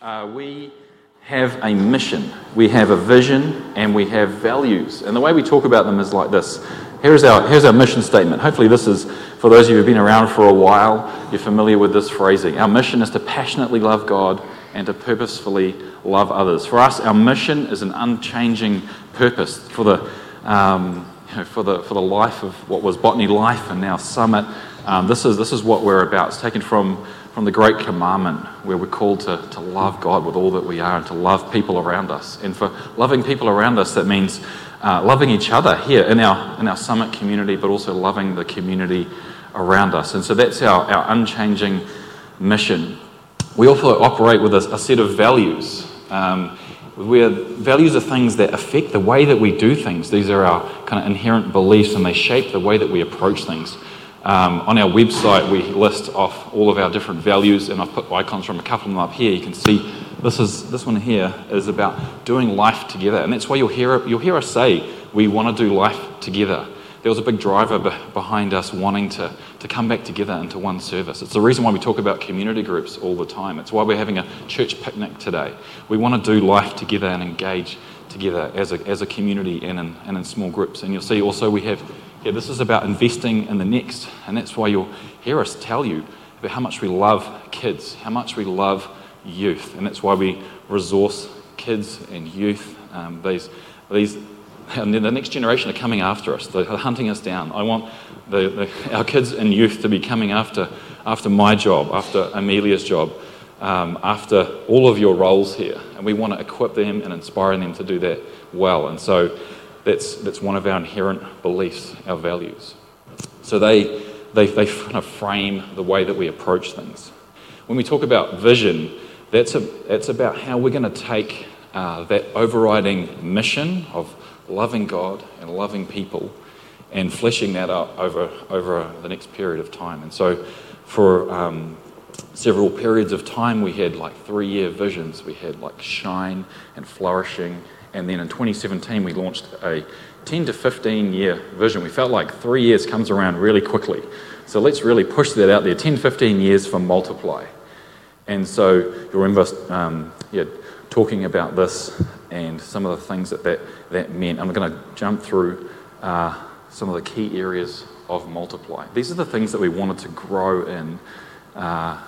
uh, we have a mission, we have a vision, and we have values. And the way we talk about them is like this. Here's our, here's our mission statement. Hopefully, this is, for those of you who've been around for a while, you're familiar with this phrasing. Our mission is to passionately love God and to purposefully love others. For us, our mission is an unchanging purpose for the, um, you know, for the, for the life of what was Botany Life and now Summit. Um, this, is, this is what we're about. It's taken from from the Great Commandment, where we're called to, to love God with all that we are and to love people around us. And for loving people around us, that means uh, loving each other here in our, in our summit community, but also loving the community around us. And so that's our, our unchanging mission. We also operate with a, a set of values. Um, where values are things that affect the way that we do things. These are our kind of inherent beliefs and they shape the way that we approach things. Um, on our website, we list off all of our different values, and I've put icons from a couple of them up here. You can see this is this one here is about doing life together, and that's why you'll hear you'll hear us say we want to do life together. There was a big driver behind us wanting to, to come back together into one service. It's the reason why we talk about community groups all the time. It's why we're having a church picnic today. We want to do life together and engage together as a, as a community and in, and in small groups. And you'll see also we have yeah, this is about investing in the next. And that's why you'll hear us tell you about how much we love kids, how much we love youth. And that's why we resource kids and youth. Um, these, these, and the next generation are coming after us, they're hunting us down. I want the, the, our kids and youth to be coming after, after my job, after Amelia's job, um, after all of your roles here. And we want to equip them and inspire them to do that well. And so that's, that's one of our inherent beliefs, our values. So they, they, they kind of frame the way that we approach things. When we talk about vision, that's, a, that's about how we're going to take uh, that overriding mission of loving God and loving people and fleshing that out over, over the next period of time. And so for um, several periods of time, we had like three year visions. We had like shine and flourishing and then in 2017, we launched a 10 to 15 year vision. We felt like three years comes around really quickly. So let's really push that out there 10, 15 years for multiply. And so you'll remember um, yeah, talking about this and some of the things that that, that meant. I'm going to jump through uh, some of the key areas of multiply. These are the things that we wanted to grow in. Uh,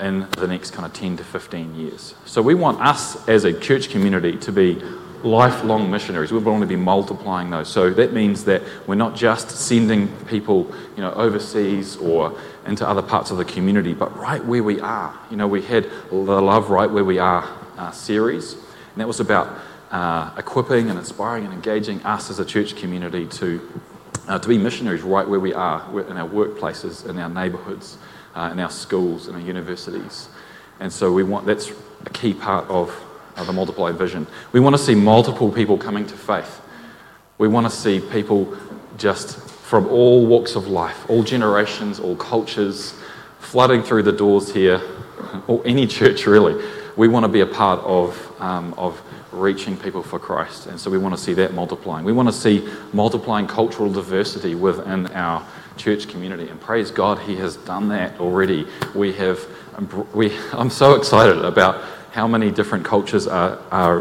in the next kind of 10 to 15 years. So we want us as a church community to be lifelong missionaries. We want to be multiplying those. So that means that we're not just sending people, you know, overseas or into other parts of the community, but right where we are. You know, we had the Love Right Where We Are uh, series, and that was about uh, equipping and inspiring and engaging us as a church community to, uh, to be missionaries right where we are, in our workplaces, in our neighbourhoods uh, in our schools and our universities. And so we want that's a key part of uh, the multiply vision. We want to see multiple people coming to faith. We want to see people just from all walks of life, all generations, all cultures, flooding through the doors here, or any church really. We want to be a part of, um, of reaching people for Christ. And so we want to see that multiplying. We want to see multiplying cultural diversity within our church community. And praise God, He has done that already. We have, we, I'm so excited about how many different cultures are, are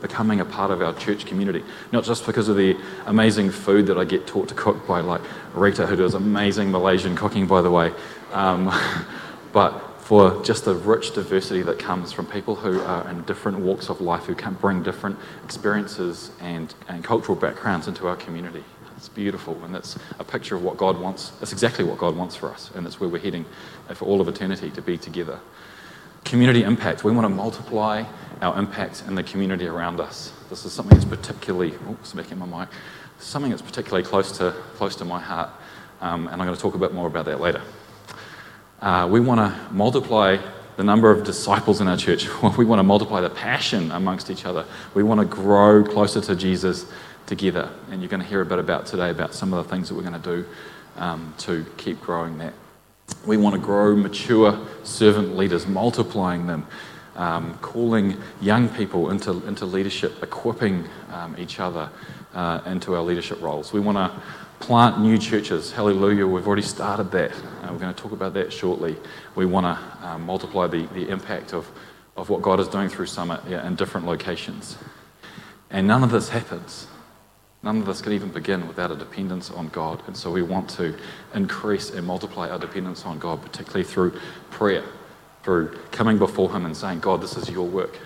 becoming a part of our church community. Not just because of the amazing food that I get taught to cook by like Rita, who does amazing Malaysian cooking, by the way, um, but for just the rich diversity that comes from people who are in different walks of life, who can bring different experiences and, and cultural backgrounds into our community. It's beautiful, and it's a picture of what God wants. It's exactly what God wants for us, and that's where we're heading for all of eternity to be together. Community impact. We want to multiply our impact in the community around us. This is something that's particularly, oops, back my mic, something that's particularly close to, close to my heart, um, and I'm going to talk a bit more about that later. Uh, we want to multiply the number of disciples in our church. We want to multiply the passion amongst each other. We want to grow closer to Jesus together. And you're going to hear a bit about today about some of the things that we're going to do um, to keep growing that. We want to grow mature servant leaders, multiplying them, um, calling young people into, into leadership, equipping um, each other uh, into our leadership roles. We want to plant new churches. Hallelujah, we've already started that. Uh, we're going to talk about that shortly. We want to uh, multiply the, the impact of of what God is doing through Summit yeah, in different locations. And none of this happens. None of this can even begin without a dependence on God. And so we want to increase and multiply our dependence on God, particularly through prayer, through coming before Him and saying, God, this is your work.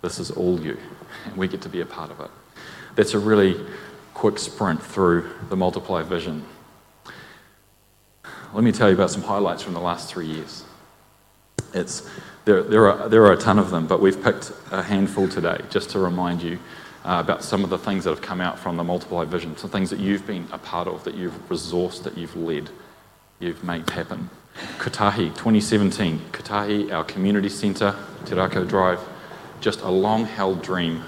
This is all you. And we get to be a part of it. That's a really quick sprint through the multiply vision. Let me tell you about some highlights from the last three years. It's, there, there, are, there are a ton of them, but we've picked a handful today just to remind you uh, about some of the things that have come out from the Multiply Vision, some things that you've been a part of, that you've resourced, that you've led, you've made happen. Kotahi 2017, Kotahi, our community centre, Rākau Drive, just a long held dream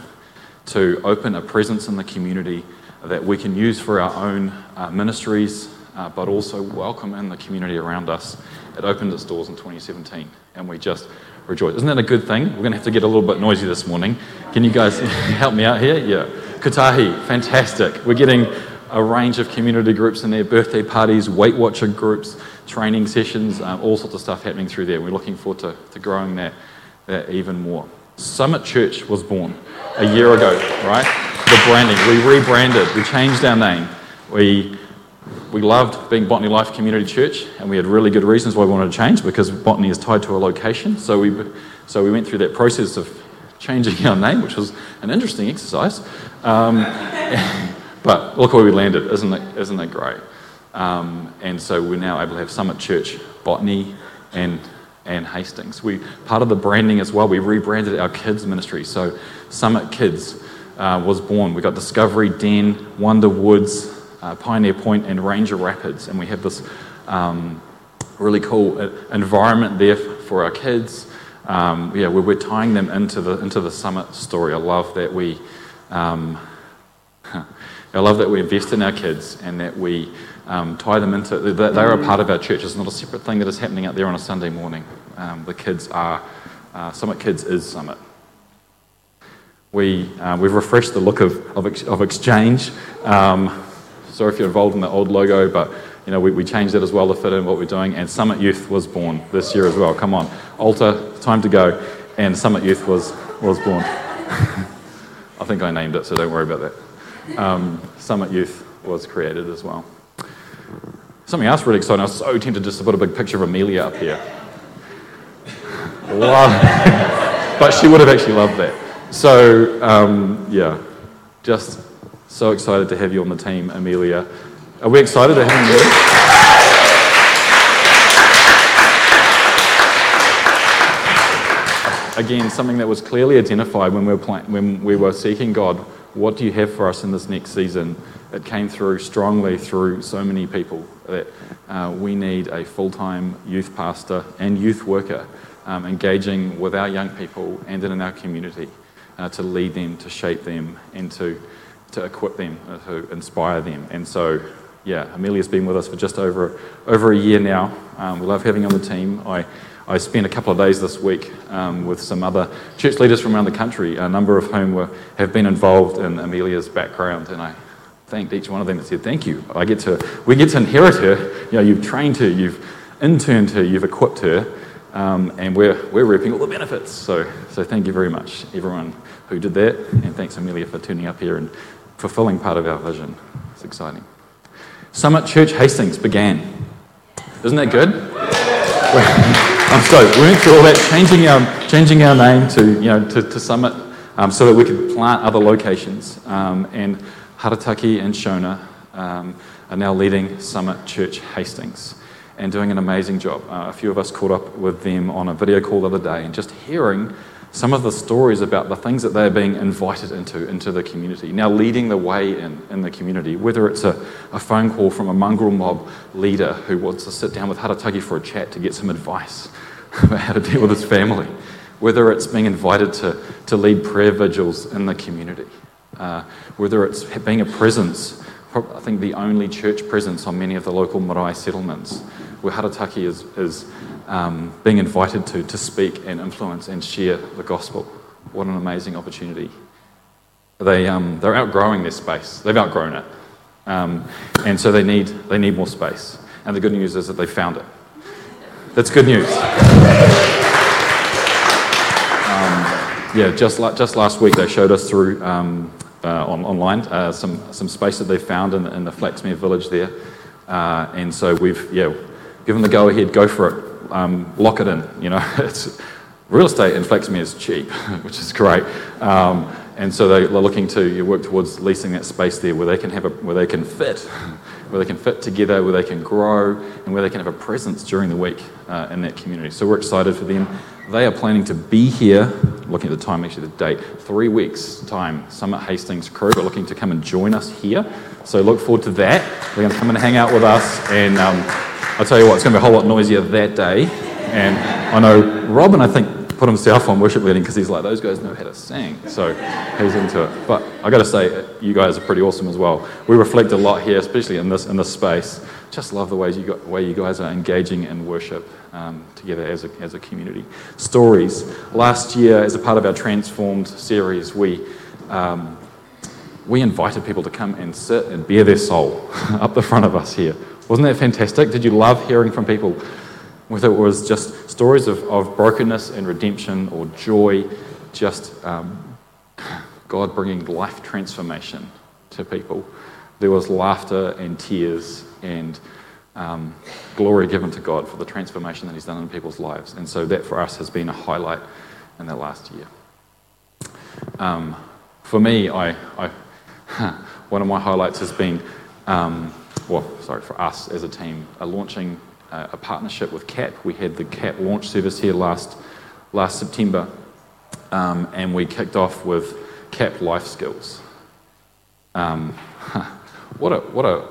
to open a presence in the community that we can use for our own uh, ministries, uh, but also welcome in the community around us. It opened its doors in 2017, and we just rejoice. Isn't that a good thing? We're going to have to get a little bit noisy this morning. Can you guys help me out here? Yeah. Kotahi, fantastic. We're getting a range of community groups in there, birthday parties, Weight Watcher groups, training sessions, um, all sorts of stuff happening through there. We're looking forward to, to growing that, that even more. Summit Church was born a year ago, right? The branding. We rebranded, we changed our name. We we loved being Botany Life Community Church, and we had really good reasons why we wanted to change because Botany is tied to a location. So we, so we went through that process of changing our name, which was an interesting exercise. Um, but look where we landed, isn't it? Isn't it great? Um, and so we're now able to have Summit Church, Botany, and and Hastings. We part of the branding as well. We rebranded our kids ministry. So Summit Kids uh, was born. We got Discovery Den, Wonder Woods, uh, Pioneer Point and Ranger Rapids, and we have this um, really cool uh, environment there for our kids. Um, yeah, we're, we're, tying them into the into the summit story. I love that we, um, I love that we invest in our kids and that we um, tie them into. They are a part of our church. It's not a separate thing that is happening out there on a Sunday morning. Um, the kids are uh, Summit Kids is Summit. We, uh, we've refreshed the look of, of, ex- of exchange. Um, Sorry if you're involved in the old logo, but you know, we, we changed it as well to fit in what we're doing. And Summit Youth was born this year as well. Come on, Altar, time to go. And Summit Youth was, was born. I think I named it, so don't worry about that. Um, Summit Youth was created as well. Something else really exciting. I was so tempted just to put a big picture of Amelia up here. Love, but she would have actually loved that. So um, yeah, just so excited to have you on the team, Amelia. Are we excited to have you Again, something that was clearly identified when we, were when we were seeking God. What do you have for us in this next season? It came through strongly through so many people that uh, we need a full time youth pastor and youth worker um, engaging with our young people and in our community uh, to lead them, to shape them, and to to equip them, uh, to inspire them. And so, yeah, Amelia's been with us for just over, over a year now. Um, we love having on the team. I, I spent a couple of days this week um, with some other church leaders from around the country, a number of whom were, have been involved in Amelia's background, and I thanked each one of them and said, "Thank you. I get to, we get to inherit her. You know, you've trained her, you've interned her, you've equipped her, um, and we're, we're reaping all the benefits. So, so thank you very much, everyone who did that, and thanks Amelia for turning up here and fulfilling part of our vision. It's exciting. Summit Church Hastings began. Isn't that good? I'm stoked. We went through all that, changing our, changing our name to, you know, to, to Summit um, so that we could plant other locations. Um, and Harataki and Shona um, are now leading Summit Church Hastings and doing an amazing job. Uh, a few of us caught up with them on a video call the other day and just hearing some of the stories about the things that they're being invited into, into the community, now leading the way in, in the community, whether it's a, a phone call from a mongrel mob leader who wants to sit down with Harataki for a chat to get some advice about how to deal with his family, whether it's being invited to, to lead prayer vigils in the community, uh, whether it's being a presence, I think the only church presence on many of the local marae settlements, where Harataki is, is um, being invited to, to speak and influence and share the gospel. What an amazing opportunity. They, um, they're outgrowing their space, they've outgrown it. Um, and so they need, they need more space. And the good news is that they found it. That's good news. yeah, just, la- just last week they showed us through um, uh, on, online uh, some, some space that they found in, in the Flaxmere village there. Uh, and so we've, yeah, given the go ahead, go for it, um, lock it in. You know, it's, real estate in Flaxmere is cheap, which is great. Um, and so they're looking to work towards leasing that space there where they can have a, where they can fit, where they can fit together, where they can grow, and where they can have a presence during the week uh, in that community. So we're excited for them. They are planning to be here, looking at the time, actually the date, three weeks' time. Summit Hastings crew are looking to come and join us here. So look forward to that. They're going to come and hang out with us. And um, I'll tell you what, it's going to be a whole lot noisier that day. And I know Robin, I think, put himself on worship leading because he's like, those guys know how to sing. So he's into it. But I got to say, you guys are pretty awesome as well. We reflect a lot here, especially in this, in this space. Just love the ways you got, way you guys are engaging in worship um, together as a, as a community. Stories. Last year, as a part of our Transformed series, we. Um, we invited people to come and sit and bear their soul up the front of us here. Wasn't that fantastic? Did you love hearing from people whether it was just stories of, of brokenness and redemption or joy, just um, God bringing life transformation to people. There was laughter and tears and um, glory given to God for the transformation that He's done in people's lives. And so that for us has been a highlight in the last year. Um, for me, I, I one of my highlights has been, um, well, sorry, for us as a team, launching a partnership with CAP. We had the CAP launch service here last, last September, um, and we kicked off with CAP Life Skills. Um, what, a, what a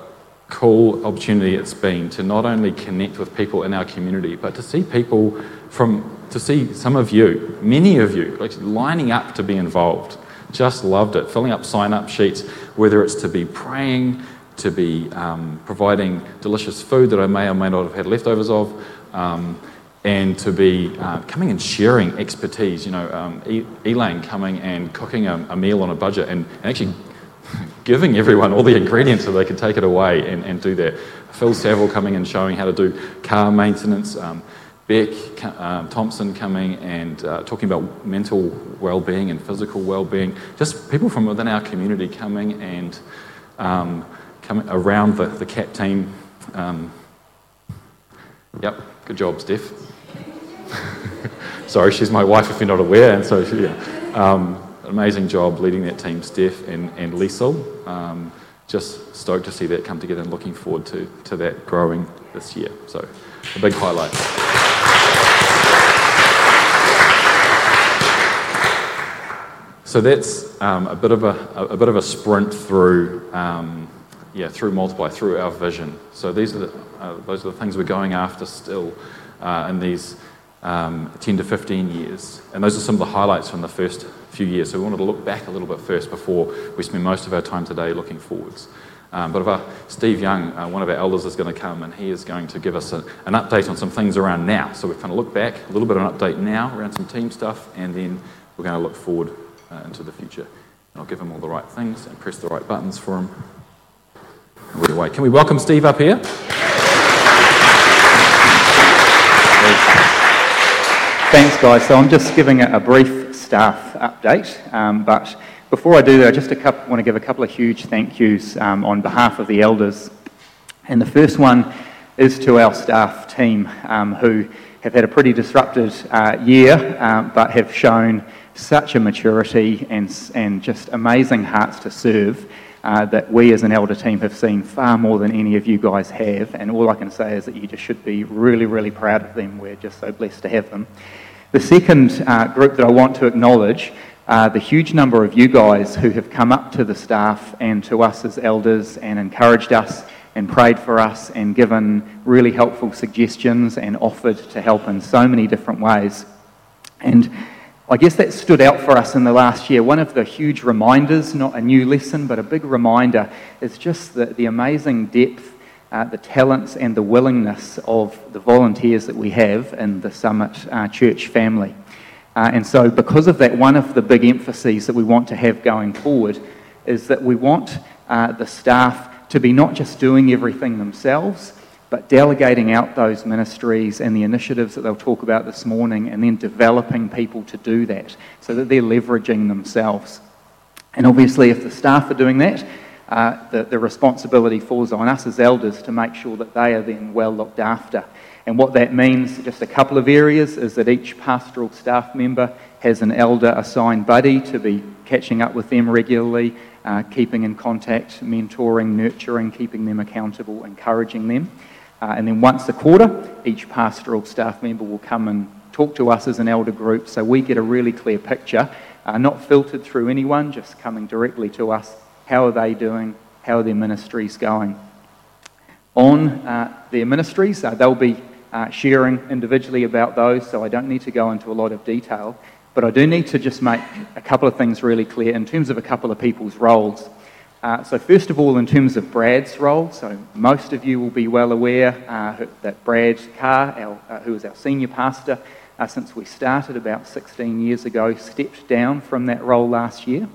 cool opportunity it's been to not only connect with people in our community, but to see people from, to see some of you, many of you, like lining up to be involved. Just loved it. Filling up sign up sheets, whether it's to be praying, to be um, providing delicious food that I may or may not have had leftovers of, um, and to be uh, coming and sharing expertise. You know, um, Elaine coming and cooking a, a meal on a budget and, and, actually giving everyone all the ingredients so they can take it away and, and do that. Phil Saville coming and showing how to do car maintenance. Um, Beck uh, Thompson coming and uh, talking about mental well-being and physical well-being. Just people from within our community coming and um, coming around the, the CAP team. Um, yep, good job, Steph. Sorry, she's my wife if you're not aware, and so she, yeah. um, amazing job leading that team, Steph and, and Liesel. Um, just stoked to see that come together and looking forward to, to that growing this year. So, a big highlight. So that's um, a bit of a, a, bit of a sprint through um, yeah, through Multiply, through our vision. So these are the, uh, those are the things we're going after still uh, in these um, 10 to 15 years. And those are some of the highlights from the first few years. So we wanted to look back a little bit first before we spend most of our time today looking forwards. Um, but our, Steve Young, uh, one of our elders, is going to come and he is going to give us a, an update on some things around now. So we're going to look back, a little bit of an update now around some team stuff, and then we're going to look forward uh, into the future. And I'll give him all the right things and press the right buttons for him. Can we welcome Steve up here? Thanks, guys. So I'm just giving a, brief staff update, um, but before I do that, I just couple, want to give a couple of huge thank yous um, on behalf of the elders. And the first one is to our staff team um, who have had a pretty disrupted uh, year, um, but have shown such a maturity and, and just amazing hearts to serve uh, that we as an elder team have seen far more than any of you guys have. And all I can say is that you just should be really, really proud of them. We're just so blessed to have them. The second uh, group that I want to acknowledge are the huge number of you guys who have come up to the staff and to us as elders and encouraged us and prayed for us and given really helpful suggestions and offered to help in so many different ways. And I guess that stood out for us in the last year. One of the huge reminders, not a new lesson, but a big reminder, is just the, the amazing depth, uh, the talents, and the willingness of the volunteers that we have in the Summit uh, Church family. Uh, and so, because of that, one of the big emphases that we want to have going forward is that we want uh, the staff to be not just doing everything themselves, but delegating out those ministries and the initiatives that they'll talk about this morning, and then developing people to do that so that they're leveraging themselves. And obviously, if the staff are doing that, uh, the, the responsibility falls on us as elders to make sure that they are then well looked after. And what that means, just a couple of areas, is that each pastoral staff member has an elder assigned buddy to be catching up with them regularly, uh, keeping in contact, mentoring, nurturing, keeping them accountable, encouraging them. Uh, and then once a quarter, each pastoral staff member will come and talk to us as an elder group so we get a really clear picture, uh, not filtered through anyone, just coming directly to us. How are they doing? How are their ministries going? On uh, their ministries, uh, they'll be uh, sharing individually about those, so I don't need to go into a lot of detail. But I do need to just make a couple of things really clear in terms of a couple of people's roles. Uh, so, first of all, in terms of Brad's role, so most of you will be well aware uh, that Brad Carr, our, uh, who is our senior pastor uh, since we started about 16 years ago, stepped down from that role last year.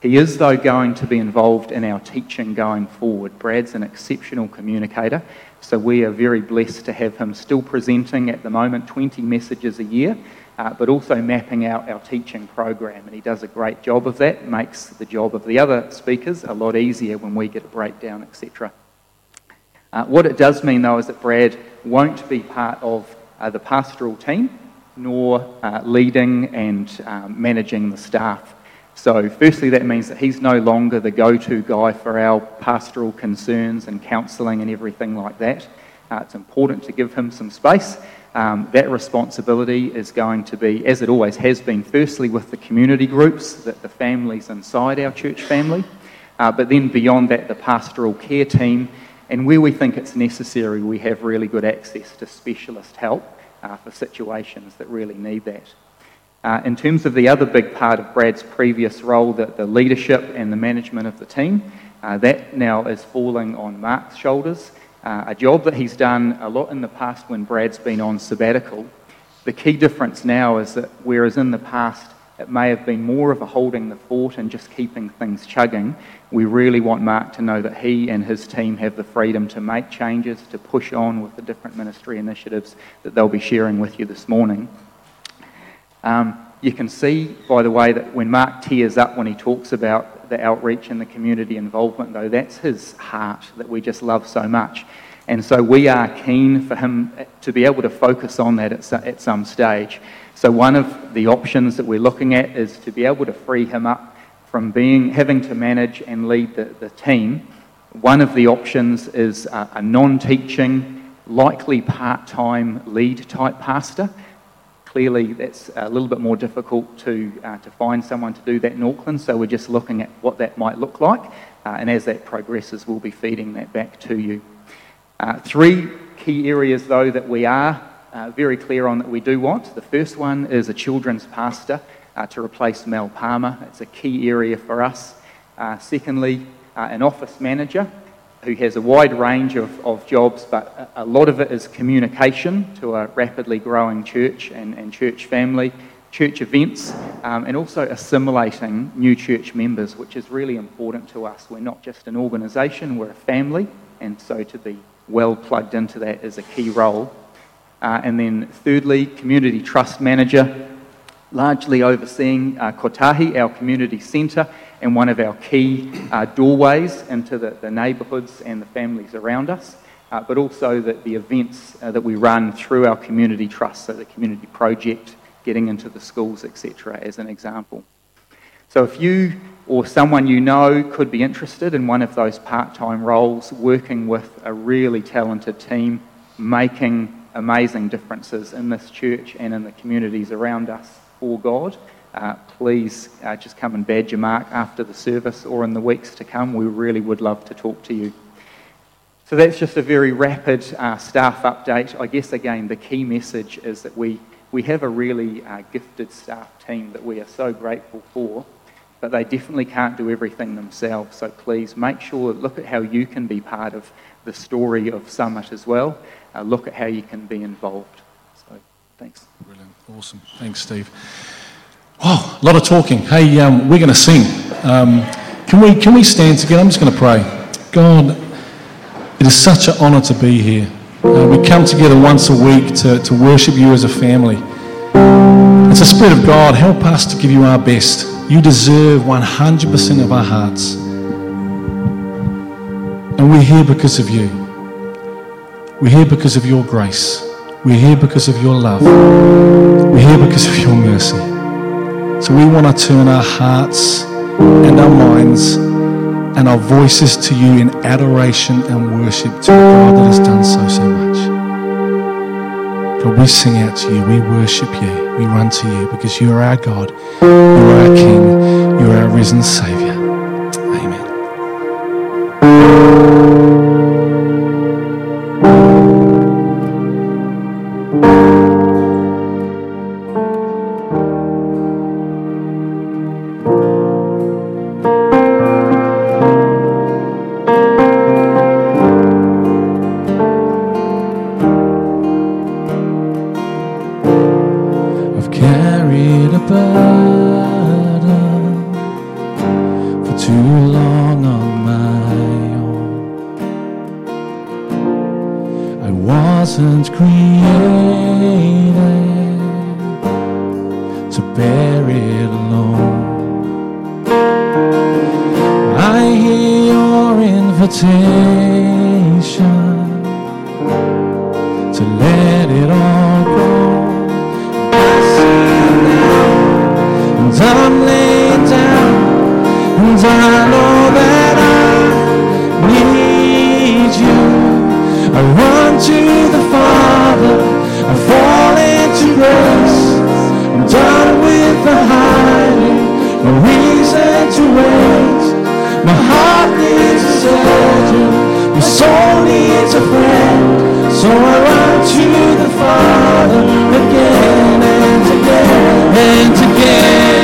He is, though, going to be involved in our teaching going forward. Brad's an exceptional communicator, so we are very blessed to have him still presenting at the moment 20 messages a year uh, but also mapping out our teaching program. And he does a great job of that, makes the job of the other speakers a lot easier when we get a breakdown, etc. Uh, what it does mean, though, is that Brad won't be part of uh, the pastoral team, nor uh, leading and um, managing the staff. So, firstly, that means that he's no longer the go to guy for our pastoral concerns and counselling and everything like that. Uh, it's important to give him some space um, that responsibility is going to be, as it always has been, firstly with the community groups, that the families inside our church family, uh, but then beyond that, the pastoral care team, and where we think it's necessary, we have really good access to specialist help uh, for situations that really need that. Uh, in terms of the other big part of Brad's previous role, the, the leadership and the management of the team, uh, that now is falling on Mark's shoulders. Uh, a job that he's done a lot in the past when Brad's been on sabbatical. The key difference now is that whereas in the past it may have been more of a holding the fort and just keeping things chugging, we really want Mark to know that he and his team have the freedom to make changes, to push on with the different ministry initiatives that they'll be sharing with you this morning. Um, you can see, by the way, that when Mark tears up when he talks about the outreach and the community involvement, though. That's his heart that we just love so much. And so we are keen for him to be able to focus on that at, some stage. So one of the options that we're looking at is to be able to free him up from being having to manage and lead the, the team. One of the options is a, a non-teaching, likely part-time lead type pastor Clearly, that's a little bit more difficult to, uh, to find someone to do that in Auckland, so we're just looking at what that might look like, uh, and as that progresses, we'll be feeding that back to you. Uh, three key areas, though, that we are uh, very clear on that we do want. The first one is a children's pastor uh, to replace Mel Palmer. It's a key area for us. Uh, secondly, an office manager who has a wide range of, of jobs, but a, a lot of it is communication to a rapidly growing church and, and church family, church events, um, and also assimilating new church members, which is really important to us. We're not just an organisation, we're a family, and so to be well plugged into that is a key role. Uh, and then, thirdly, community trust manager, largely overseeing uh, Kotahi, our community centre, and one of our key uh, doorways into the, the neighbourhoods and the families around us, uh, but also the, the events uh, that we run through our community trust, so the community project, getting into the schools, etc., as an example. So if you or someone you know could be interested in one of those part time roles, working with a really talented team, making amazing differences in this church and in the communities around us for God, uh, please uh, just come and badge your mark after the service or in the weeks to come. We really would love to talk to you. So that's just a very rapid uh, staff update. I guess, again, the key message is that we, we have a really uh, gifted staff team that we are so grateful for, but they definitely can't do everything themselves. So please make sure, look at how you can be part of the story of Summit as well. Uh, look at how you can be involved. So thanks. Brilliant. Awesome. Thanks, Steve. Oh, a lot of talking. Hey, um, we're going to sing. Um, can, we, can we stand together? I'm just going to pray. God, it is such an honour to be here. Uh, we come together once a week to, to worship you as a family. It's the Spirit of God. Help us to give you our best. You deserve 100% of our hearts. And we're here because of you. We're here because of your grace. We're here because of your love. We're here because of your mercy. So we want to turn our hearts and our minds and our voices to you in adoration and worship to God that has done so, so much. God, we sing out to you. We worship you. We run to you because you are our God. You are our King. You are our risen Savior. To wait. My heart needs a surgeon. My soul needs a friend. So I run to the Father again and again and again.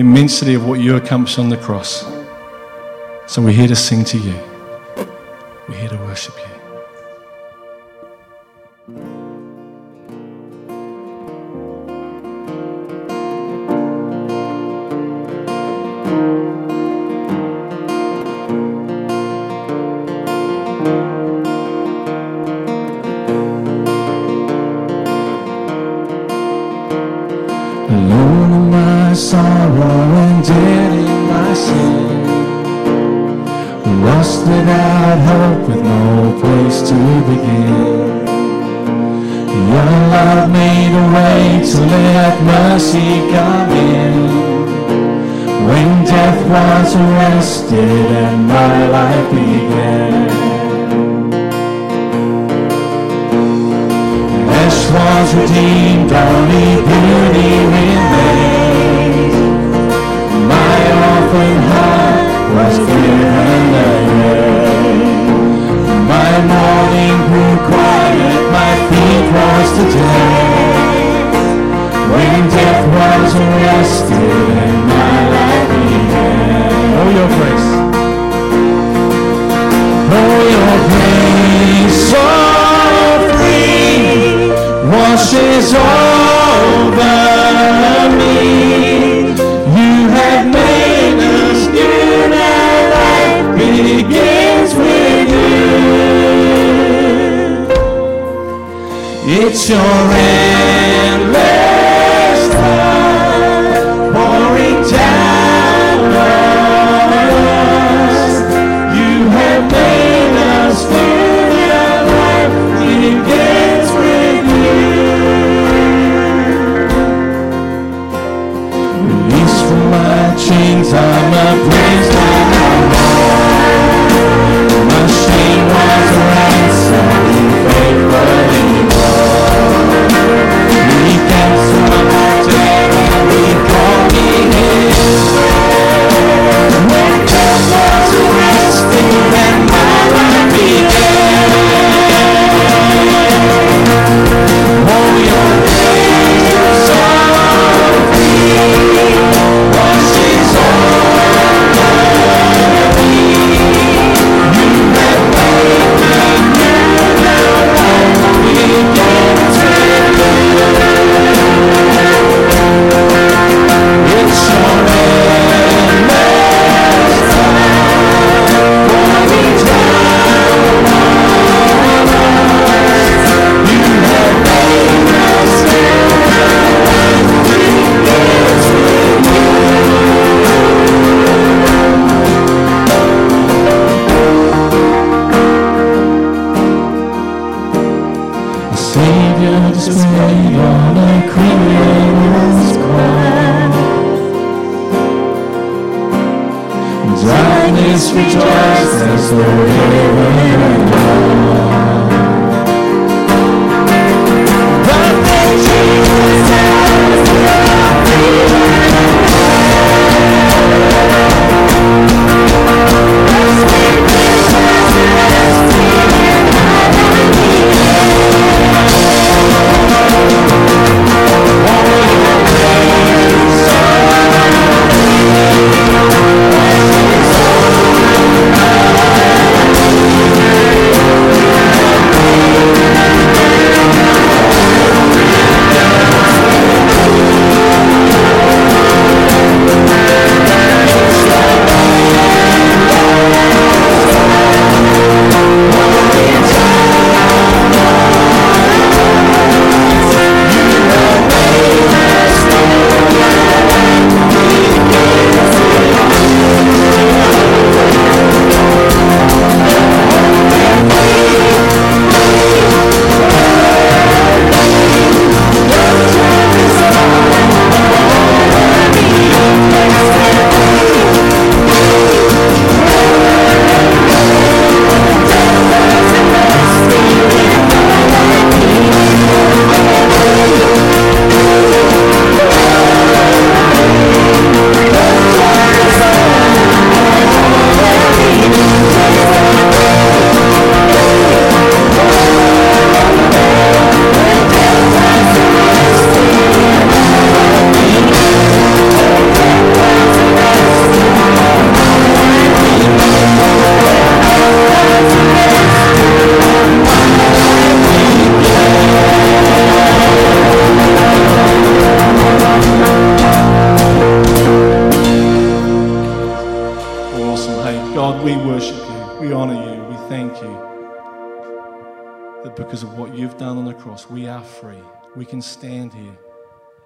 immensity of what you accomplished on the cross. So we're here to sing to you.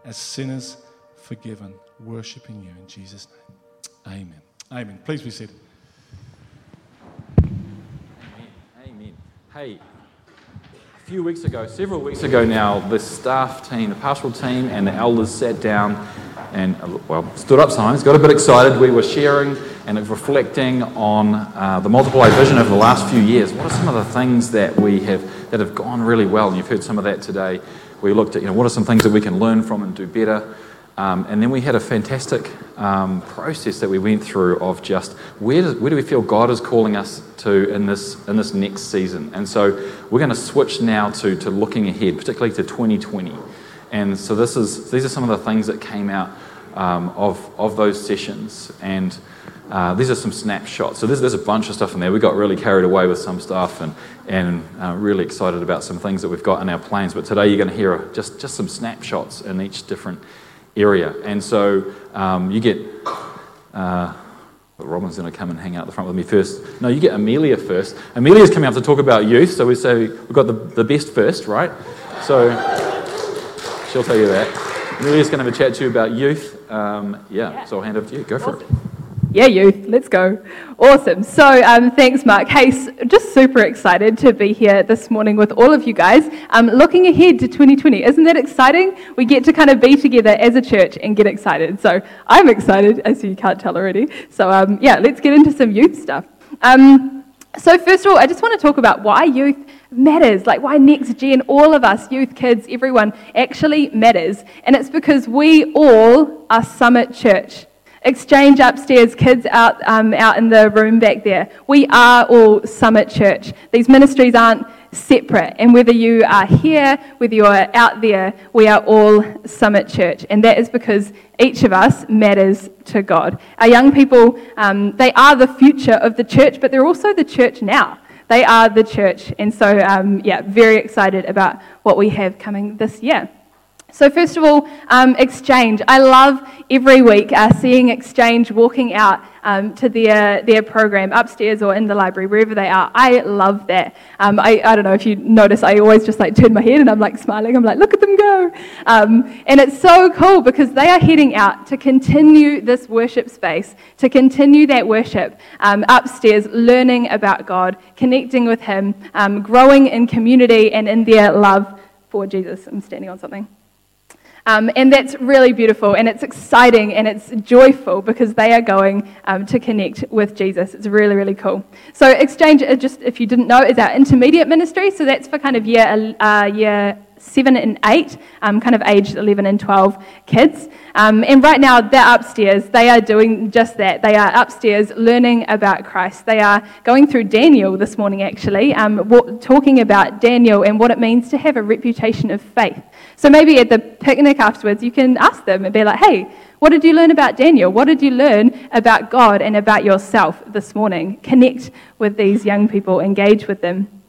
As sinners forgiven, worshiping you in Jesus' name. Amen. Amen. Please be seated. Amen. Amen. Hey, a few weeks ago, several weeks ago now, the staff team, the pastoral team, and the elders sat down and, well, stood up sometimes, got a bit excited. We were sharing and reflecting on uh, the multiply vision over the last few years. What are some of the things that we have that have gone really well? And you've heard some of that today. We looked at, you know, what are some things that we can learn from and do better. Um, and then we had a fantastic um, process that we went through of just where, does, where do we feel God is calling us to in this, in this next season. And so we're going to switch now to, to looking ahead, particularly to 2020. And so this is, these are some of the things that came out um, of, of those sessions. And uh, these are some snapshots. So there's, there's a bunch of stuff in there. We got really carried away with some stuff and, and uh, really excited about some things that we've got in our plans. But today you're going to hear just, just some snapshots in each different area. And so um, you get, uh, Robin's going to come and hang out the front with me first. No, you get Amelia first. Amelia's coming up to talk about youth, so we say we've got the, the best first, right? So she'll tell you that. Amelia's going to have a chat to you about youth. Um, yeah, yeah, so I'll hand over to you. Go for awesome. it. Yeah, youth, let's go. Awesome. So, um, thanks, Mark. Hey, just super excited to be here this morning with all of you guys. Um, looking ahead to 2020, isn't that exciting? We get to kind of be together as a church and get excited. So, I'm excited, as you can't tell already. So, um, yeah, let's get into some youth stuff. Um, so, first of all, I just want to talk about why youth matters, like why next gen, all of us, youth, kids, everyone, actually matters. And it's because we all are Summit Church exchange upstairs, kids out, um, out in the room back there. We are all Summit Church. These ministries aren't separate. And whether you are here, whether you're out there, we are all Summit Church. And that is because each of us matters to God. Our young people, um, they are the future of the church, but they're also the church now. They are the church. And so, um, yeah, very excited about what we have coming this year. So, first of all, um, Exchange. I love every week uh, seeing Exchange walking out um, to their, their program upstairs or in the library, wherever they are. I love that. Um, I, I don't know if you notice, I always just like turn my head and I'm like smiling. I'm like, look at them go. Um, and it's so cool because they are heading out to continue this worship space, to continue that worship um, upstairs, learning about God, connecting with Him, um, growing in community and in their love for Jesus. I'm standing on something. Um, and that's really beautiful and it's exciting and it's joyful because they are going um, to connect with Jesus. It's really, really cool. So, Exchange, uh, just if you didn't know, is our intermediate ministry. So, that's for kind of year, uh, year seven and eight, um, kind of aged 11 and 12 kids. Um, and right now, they're upstairs. They are doing just that. They are upstairs learning about Christ. They are going through Daniel this morning, actually, um, talking about Daniel and what it means to have a reputation of faith. So maybe at the picnic afterwards, you can ask them and be like, hey, what did you learn about Daniel? What did you learn about God and about yourself this morning? Connect with these young people, engage with them.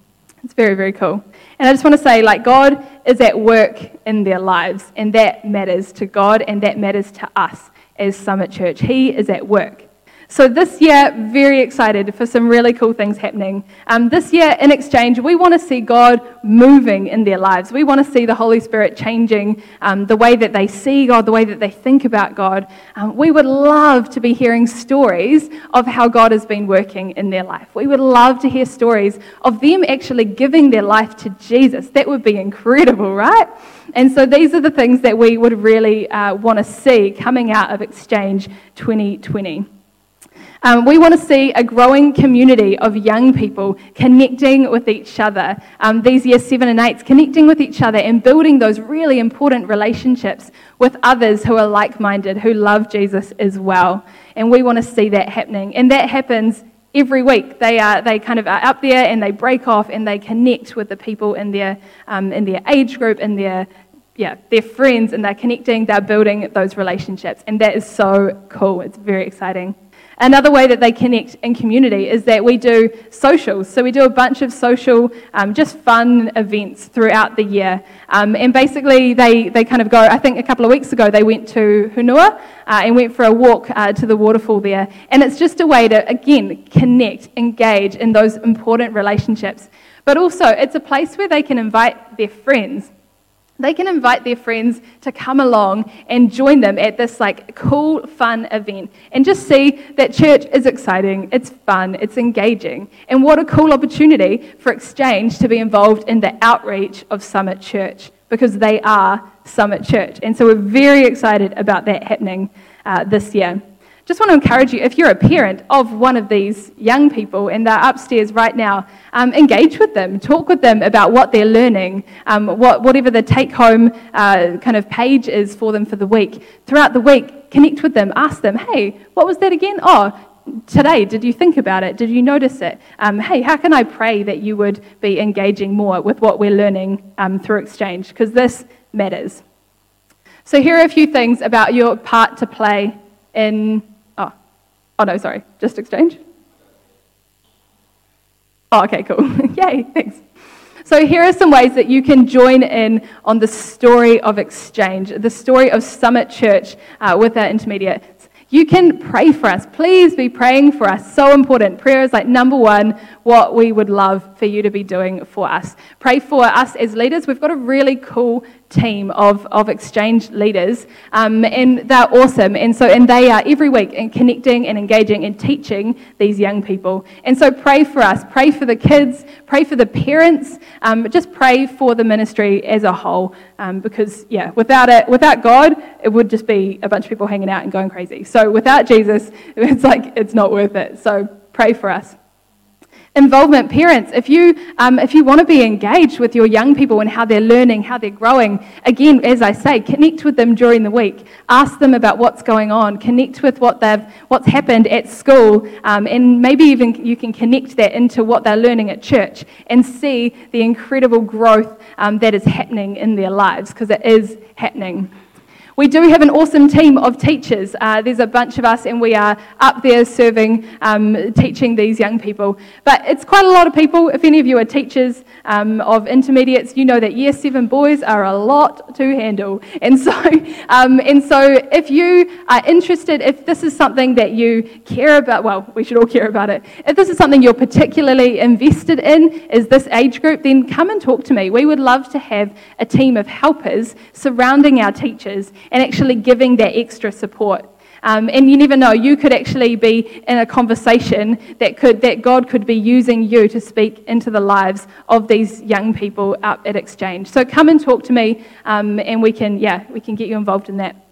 It's very, very cool. And I just want to say, like, God is at work in their lives, and that matters to God and that matters to us as Summit Church. He is at work. So, this year, very excited for some really cool things happening. Um, this year, in exchange, we want to see God moving in their lives. We want to see the Holy Spirit changing um, the way that they see God, the way that they think about God. Um, we would love to be hearing stories of how God has been working in their life. We would love to hear stories of them actually giving their life to Jesus. That would be incredible, right? And so, these are the things that we would really uh, want to see coming out of Exchange 2020. Um, we want to see a growing community of young people connecting with each other. Um, these years seven and eights, connecting with each other and building those really important relationships with others who are like minded, who love Jesus as well. And we want to see that happening. And that happens every week. They, are, they kind of are up there and they break off and they connect with the people in their, um, in their age group, in their yeah, they're friends and they're connecting, they're building those relationships. And that is so cool. It's very exciting. Another way that they connect in community is that we do socials. So we do a bunch of social, um, just fun events throughout the year. Um, and basically, they, they kind of go, I think a couple of weeks ago, they went to Hunua uh, and went for a walk uh, to the waterfall there. And it's just a way to, again, connect, engage in those important relationships. But also, it's a place where they can invite their friends they can invite their friends to come along and join them at this like cool fun event and just see that church is exciting it's fun it's engaging. And what a cool opportunity for exchange to be involved in the outreach of summit church because they are summit church. And so we're very excited about that happening uh, this year just want to encourage you if you're a parent of one of these young people and they're upstairs right now, um, engage with them, talk with them about what they're learning, um, what, whatever the take home uh, kind of page is for them for the week. Throughout the week, connect with them, ask them, hey, what was that again? Oh, today, did you think about it? Did you notice it? Um, hey, how can I pray that you would be engaging more with what we're learning um, through exchange? Because this matters. So, here are a few things about your part to play in Oh, no, sorry, just exchange. Oh, okay, cool. Yay, thanks. So, here are some ways that you can join in on the story of exchange, the story of Summit Church uh, with our intermediates. You can pray for us. Please be praying for us. So important. Prayer is like number one, what we would love for you to be doing for us. Pray for us as leaders. We've got a really cool team of, of exchange leaders, um, and they're awesome. And so, and they are every week in connecting and engaging and teaching these young people. And so, pray for us, pray for the kids, pray for the parents, um, just pray for the ministry as a whole. Um, because yeah, without it, without God, it would just be a bunch of people hanging out and going crazy. So, without Jesus, it's like it's not worth it. So, pray for us involvement parents. If you um, if you want to be engaged with your young people and how they're learning how they're growing again as i say connect with them during the week. Ask them about what's going on. Connect with what they've what's happened at school um, and maybe even you can connect that into what they're learning at church and see the incredible growth um, that is happening in their lives because it is happening we do have an awesome team of teachers. Uh, there's a bunch of us, and we are up there serving, um, teaching these young people. But it's quite a lot of people. If any of you are teachers um, of intermediates, you know that year seven boys are a lot to handle. And so, um, and so, if you are interested, if this is something that you care about, well, we should all care about it. If this is something you're particularly invested in, is this age group, then come and talk to me. We would love to have a team of helpers surrounding our teachers and actually giving that extra support. Um, and you never know, you could actually be in a conversation that, could, that God could be using you to speak into the lives of these young people up at Exchange. So come and talk to me, um, and we can, yeah, we can get you involved in that.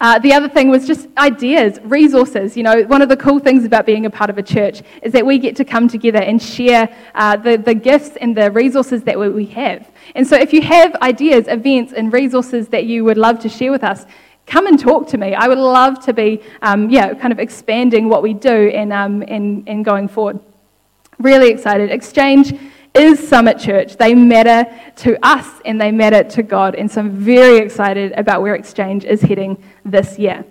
Uh, the other thing was just ideas, resources. You know, one of the cool things about being a part of a church is that we get to come together and share uh, the, the gifts and the resources that we have. And so if you have ideas, events, and resources that you would love to share with us, come and talk to me. I would love to be, um, yeah, kind of expanding what we do and, um, and, and going forward. Really excited. Exchange is Summit Church. They matter to us and they matter to God. And so I'm very excited about where Exchange is heading this year.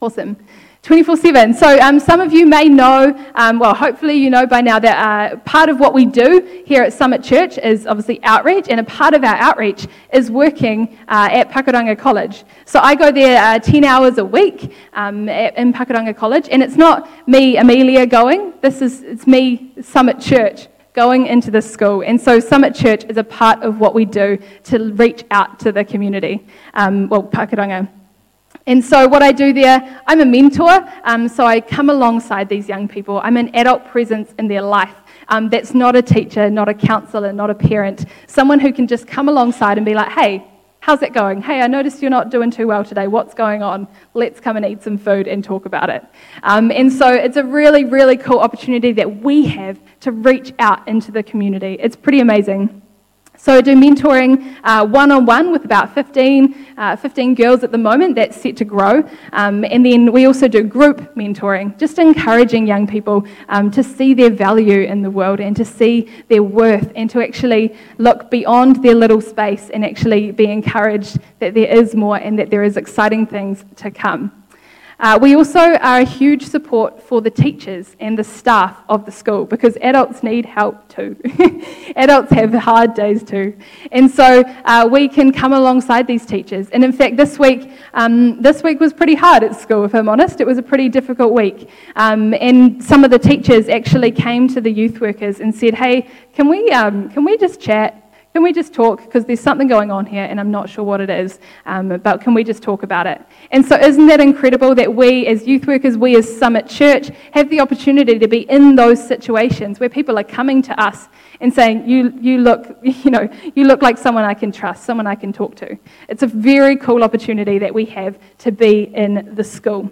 Awesome. 24 7. So, um, some of you may know, um, well, hopefully, you know by now that uh, part of what we do here at Summit Church is obviously outreach, and a part of our outreach is working uh, at Pakuranga College. So, I go there uh, 10 hours a week um, at, in Pakuranga College, and it's not me, Amelia, going, this is it's me, Summit Church going into the school. And so Summit Church is a part of what we do to reach out to the community, um, well, Pakuranga. And so, what I do there, I'm a mentor, um, so I come alongside these young people. I'm an adult presence in their life. Um, that's not a teacher, not a counselor, not a parent. Someone who can just come alongside and be like, hey, how's it going? Hey, I noticed you're not doing too well today. What's going on? Let's come and eat some food and talk about it. Um, and so, it's a really, really cool opportunity that we have to reach out into the community. It's pretty amazing. So I do mentoring one on one with about 15, uh, 15 girls at the moment. That's set to grow. Um, and then we also do group mentoring, just encouraging young people um, to see their value in the world and to see their worth and to actually look beyond their little space and actually be encouraged that there is more and that there is exciting things to come. Uh, we also are a huge support for the teachers and the staff of the school because adults need help too. adults have hard days too. And so uh, we can come alongside these teachers. And in fact, this week, um, this week was pretty hard at school, if I'm honest. It was a pretty difficult week. Um, and some of the teachers actually came to the youth workers and said, hey, can we, um, can we just chat? Can we just talk? Because there's something going on here and I'm not sure what it is, um, but can we just talk about it? And so, isn't that incredible that we as youth workers, we as Summit Church, have the opportunity to be in those situations where people are coming to us and saying, you, you, look, you, know, you look like someone I can trust, someone I can talk to. It's a very cool opportunity that we have to be in the school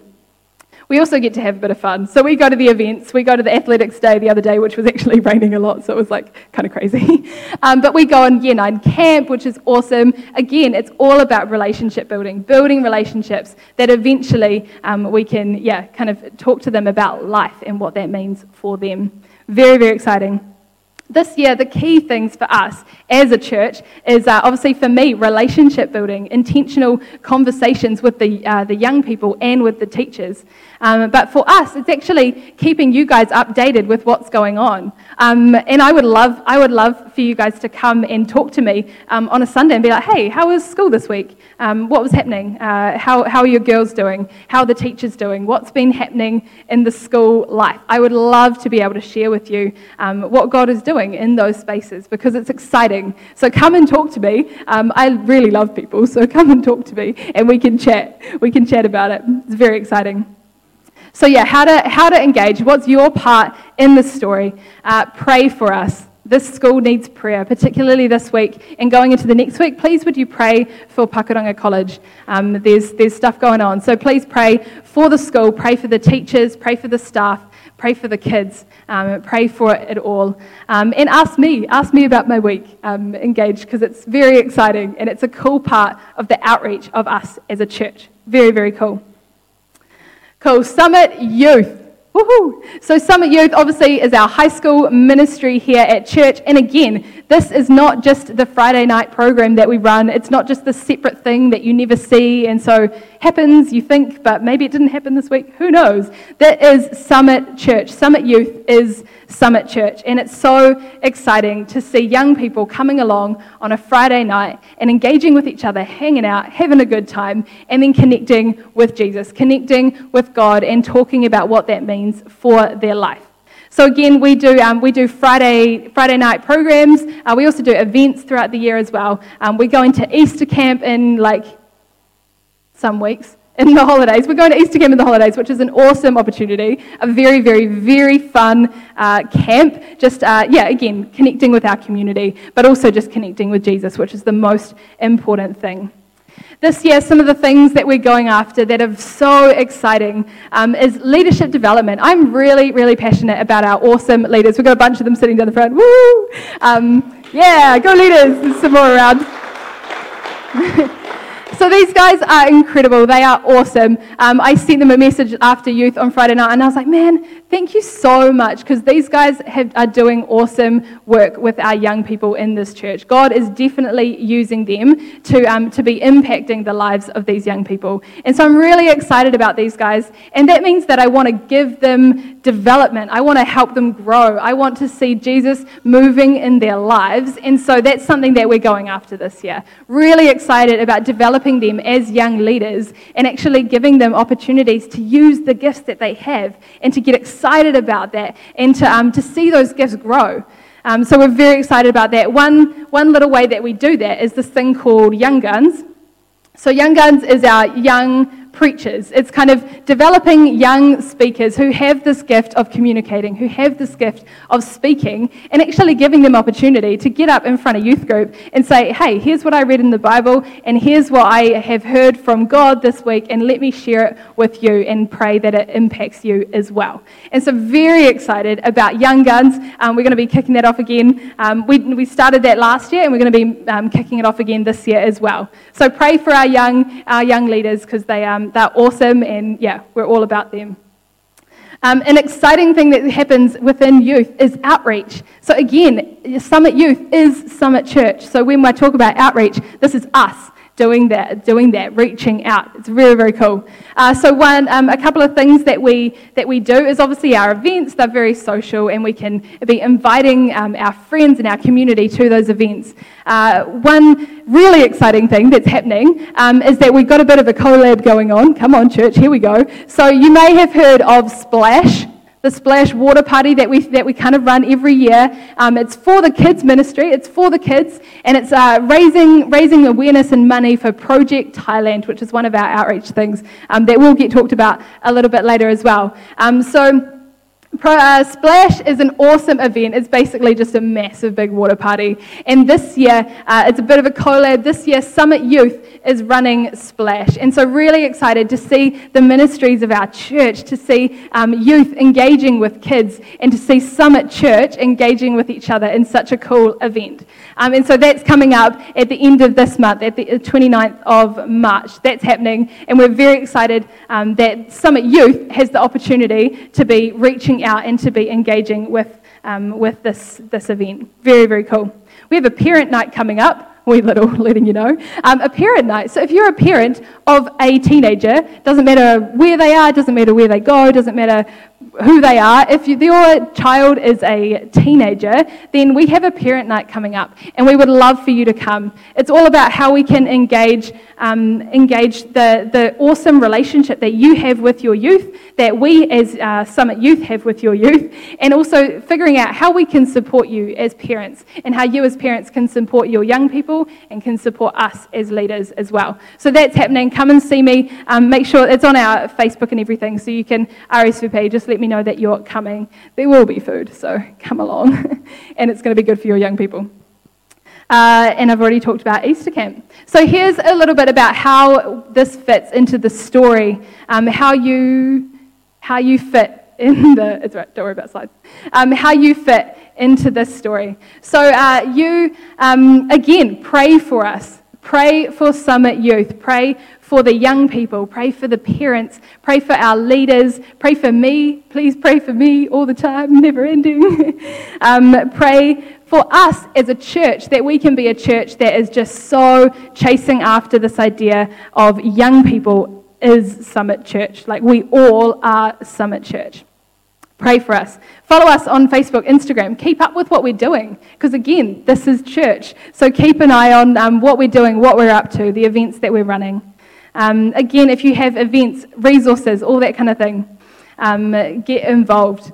we also get to have a bit of fun. So we go to the events. We go to the athletics day the other day, which was actually raining a lot, so it was like kind of crazy. um, but we go on year nine camp, which is awesome. Again, it's all about relationship building, building relationships that eventually um, we can, yeah, kind of talk to them about life and what that means for them. Very, very exciting. This year, the key things for us as a church is uh, obviously for me, relationship building, intentional conversations with the, uh, the young people and with the teachers. Um, but for us, it's actually keeping you guys updated with what's going on. Um, and I would, love, I would love for you guys to come and talk to me um, on a Sunday and be like, hey, how was school this week? Um, what was happening? Uh, how, how are your girls doing? How are the teachers doing? What's been happening in the school life? I would love to be able to share with you um, what God is doing in those spaces because it's exciting. So come and talk to me. Um, I really love people, so come and talk to me and we can chat. We can chat about it. It's very exciting. So, yeah, how to, how to engage. What's your part in the story? Uh, pray for us. This school needs prayer, particularly this week and going into the next week. Please, would you pray for Pakuranga College? Um, there's, there's stuff going on. So, please pray for the school, pray for the teachers, pray for the staff, pray for the kids, um, pray for it all. Um, and ask me, ask me about my week, um, engage, because it's very exciting and it's a cool part of the outreach of us as a church. Very, very cool. Cool. Summit Youth. Woohoo! So, Summit Youth obviously is our high school ministry here at church. And again, this is not just the Friday night program that we run. It's not just the separate thing that you never see and so happens, you think, but maybe it didn't happen this week. Who knows? That is Summit Church. Summit Youth is Summit Church. And it's so exciting to see young people coming along on a Friday night and engaging with each other, hanging out, having a good time, and then connecting with Jesus, connecting with God, and talking about what that means for their life. So again, we do, um, we do Friday, Friday night programs. Uh, we also do events throughout the year as well. Um, we go into Easter camp in like some weeks in the holidays. We're going to Easter camp in the holidays, which is an awesome opportunity. A very, very, very fun uh, camp. Just, uh, yeah, again, connecting with our community, but also just connecting with Jesus, which is the most important thing. This year, some of the things that we're going after that are so exciting um, is leadership development. I'm really, really passionate about our awesome leaders. We've got a bunch of them sitting down the front. Woo! Um, yeah, go leaders. There's some more around. So these guys are incredible. They are awesome. Um, I sent them a message after youth on Friday night, and I was like, man, thank you so much because these guys have, are doing awesome work with our young people in this church. God is definitely using them to, um, to be impacting the lives of these young people. And so I'm really excited about these guys. And that means that I want to give them development. I want to help them grow. I want to see Jesus moving in their lives. And so that's something that we're going after this year. Really excited about developing them as young leaders and actually giving them opportunities to use the gifts that they have and to get excited about that and to, um, to see those gifts grow. Um, so we're very excited about that. One, one little way that we do that is this thing called Young Guns. So Young Guns is our young preachers. It's kind of developing young speakers who have this gift of communicating, who have this gift of speaking, and actually giving them opportunity to get up in front of youth group and say, hey, here's what I read in the Bible, and here's what I have heard from God this week, and let me share it with you and pray that it impacts you as well. And so, very excited about Young Guns. Um, we're going to be kicking that off again. Um, we, we started that last year, and we're going to be um, kicking it off again this year as well. So, pray for our young, our young leaders because they, um, they're awesome, and yeah, we're all about them. Um, an exciting thing that happens within youth is outreach. So, again, Summit Youth is Summit Church. So, when I talk about outreach, this is us doing that, doing that, reaching out. It's very, very cool. Uh, so one, um, a couple of things that we that we do is obviously our events. They're very social, and we can be inviting um, our friends and our community to those events. Uh, one really exciting thing that's happening um, is that we've got a bit of a collab going on. Come on, church, here we go. So you may have heard of Splash the Splash Water Party that we, that we kind of run every year. Um, it's for the kids ministry, it's for the kids, and it's uh, raising, raising awareness and money for Project Thailand, which is one of our outreach things um, that will get talked about a little bit later as well. Um, so, Pro, uh, Splash is an awesome event. It's basically just a massive big water party. And this year, uh, it's a bit of a collab. This year, Summit Youth is running Splash. And so, really excited to see the ministries of our church, to see um, youth engaging with kids, and to see Summit Church engaging with each other in such a cool event. Um, and so, that's coming up at the end of this month, at the 29th of March. That's happening. And we're very excited um, that Summit Youth has the opportunity to be reaching out and to be engaging with, um, with this, this event. Very, very cool. We have a parent night coming up wee little letting you know. Um, a parent night. So if you're a parent of a teenager, doesn't matter where they are, doesn't matter where they go, doesn't matter who they are. If you, your child is a teenager, then we have a parent night coming up, and we would love for you to come. It's all about how we can engage, um, engage the, the awesome relationship that you have with your youth, that we as uh, Summit Youth have with your youth, and also figuring out how we can support you as parents, and how you as parents can support your young people and can support us as leaders as well. So that's happening. Come and see me. Um, make sure it's on our Facebook and everything, so you can RSVP. Just let me know that you're coming. There will be food, so come along. and it's going to be good for your young people. Uh, and I've already talked about Easter Camp. So here's a little bit about how this fits into the story, um, how, you, how you fit in the, it's right, don't worry about slides, um, how you fit into this story. So uh, you, um, again, pray for us. Pray for Summit Youth. Pray for the young people, pray for the parents, pray for our leaders, pray for me. Please pray for me all the time, never ending. um, pray for us as a church that we can be a church that is just so chasing after this idea of young people is Summit Church. Like we all are Summit Church. Pray for us. Follow us on Facebook, Instagram. Keep up with what we're doing. Because again, this is church. So keep an eye on um, what we're doing, what we're up to, the events that we're running. Um, again, if you have events, resources, all that kind of thing, um, get involved.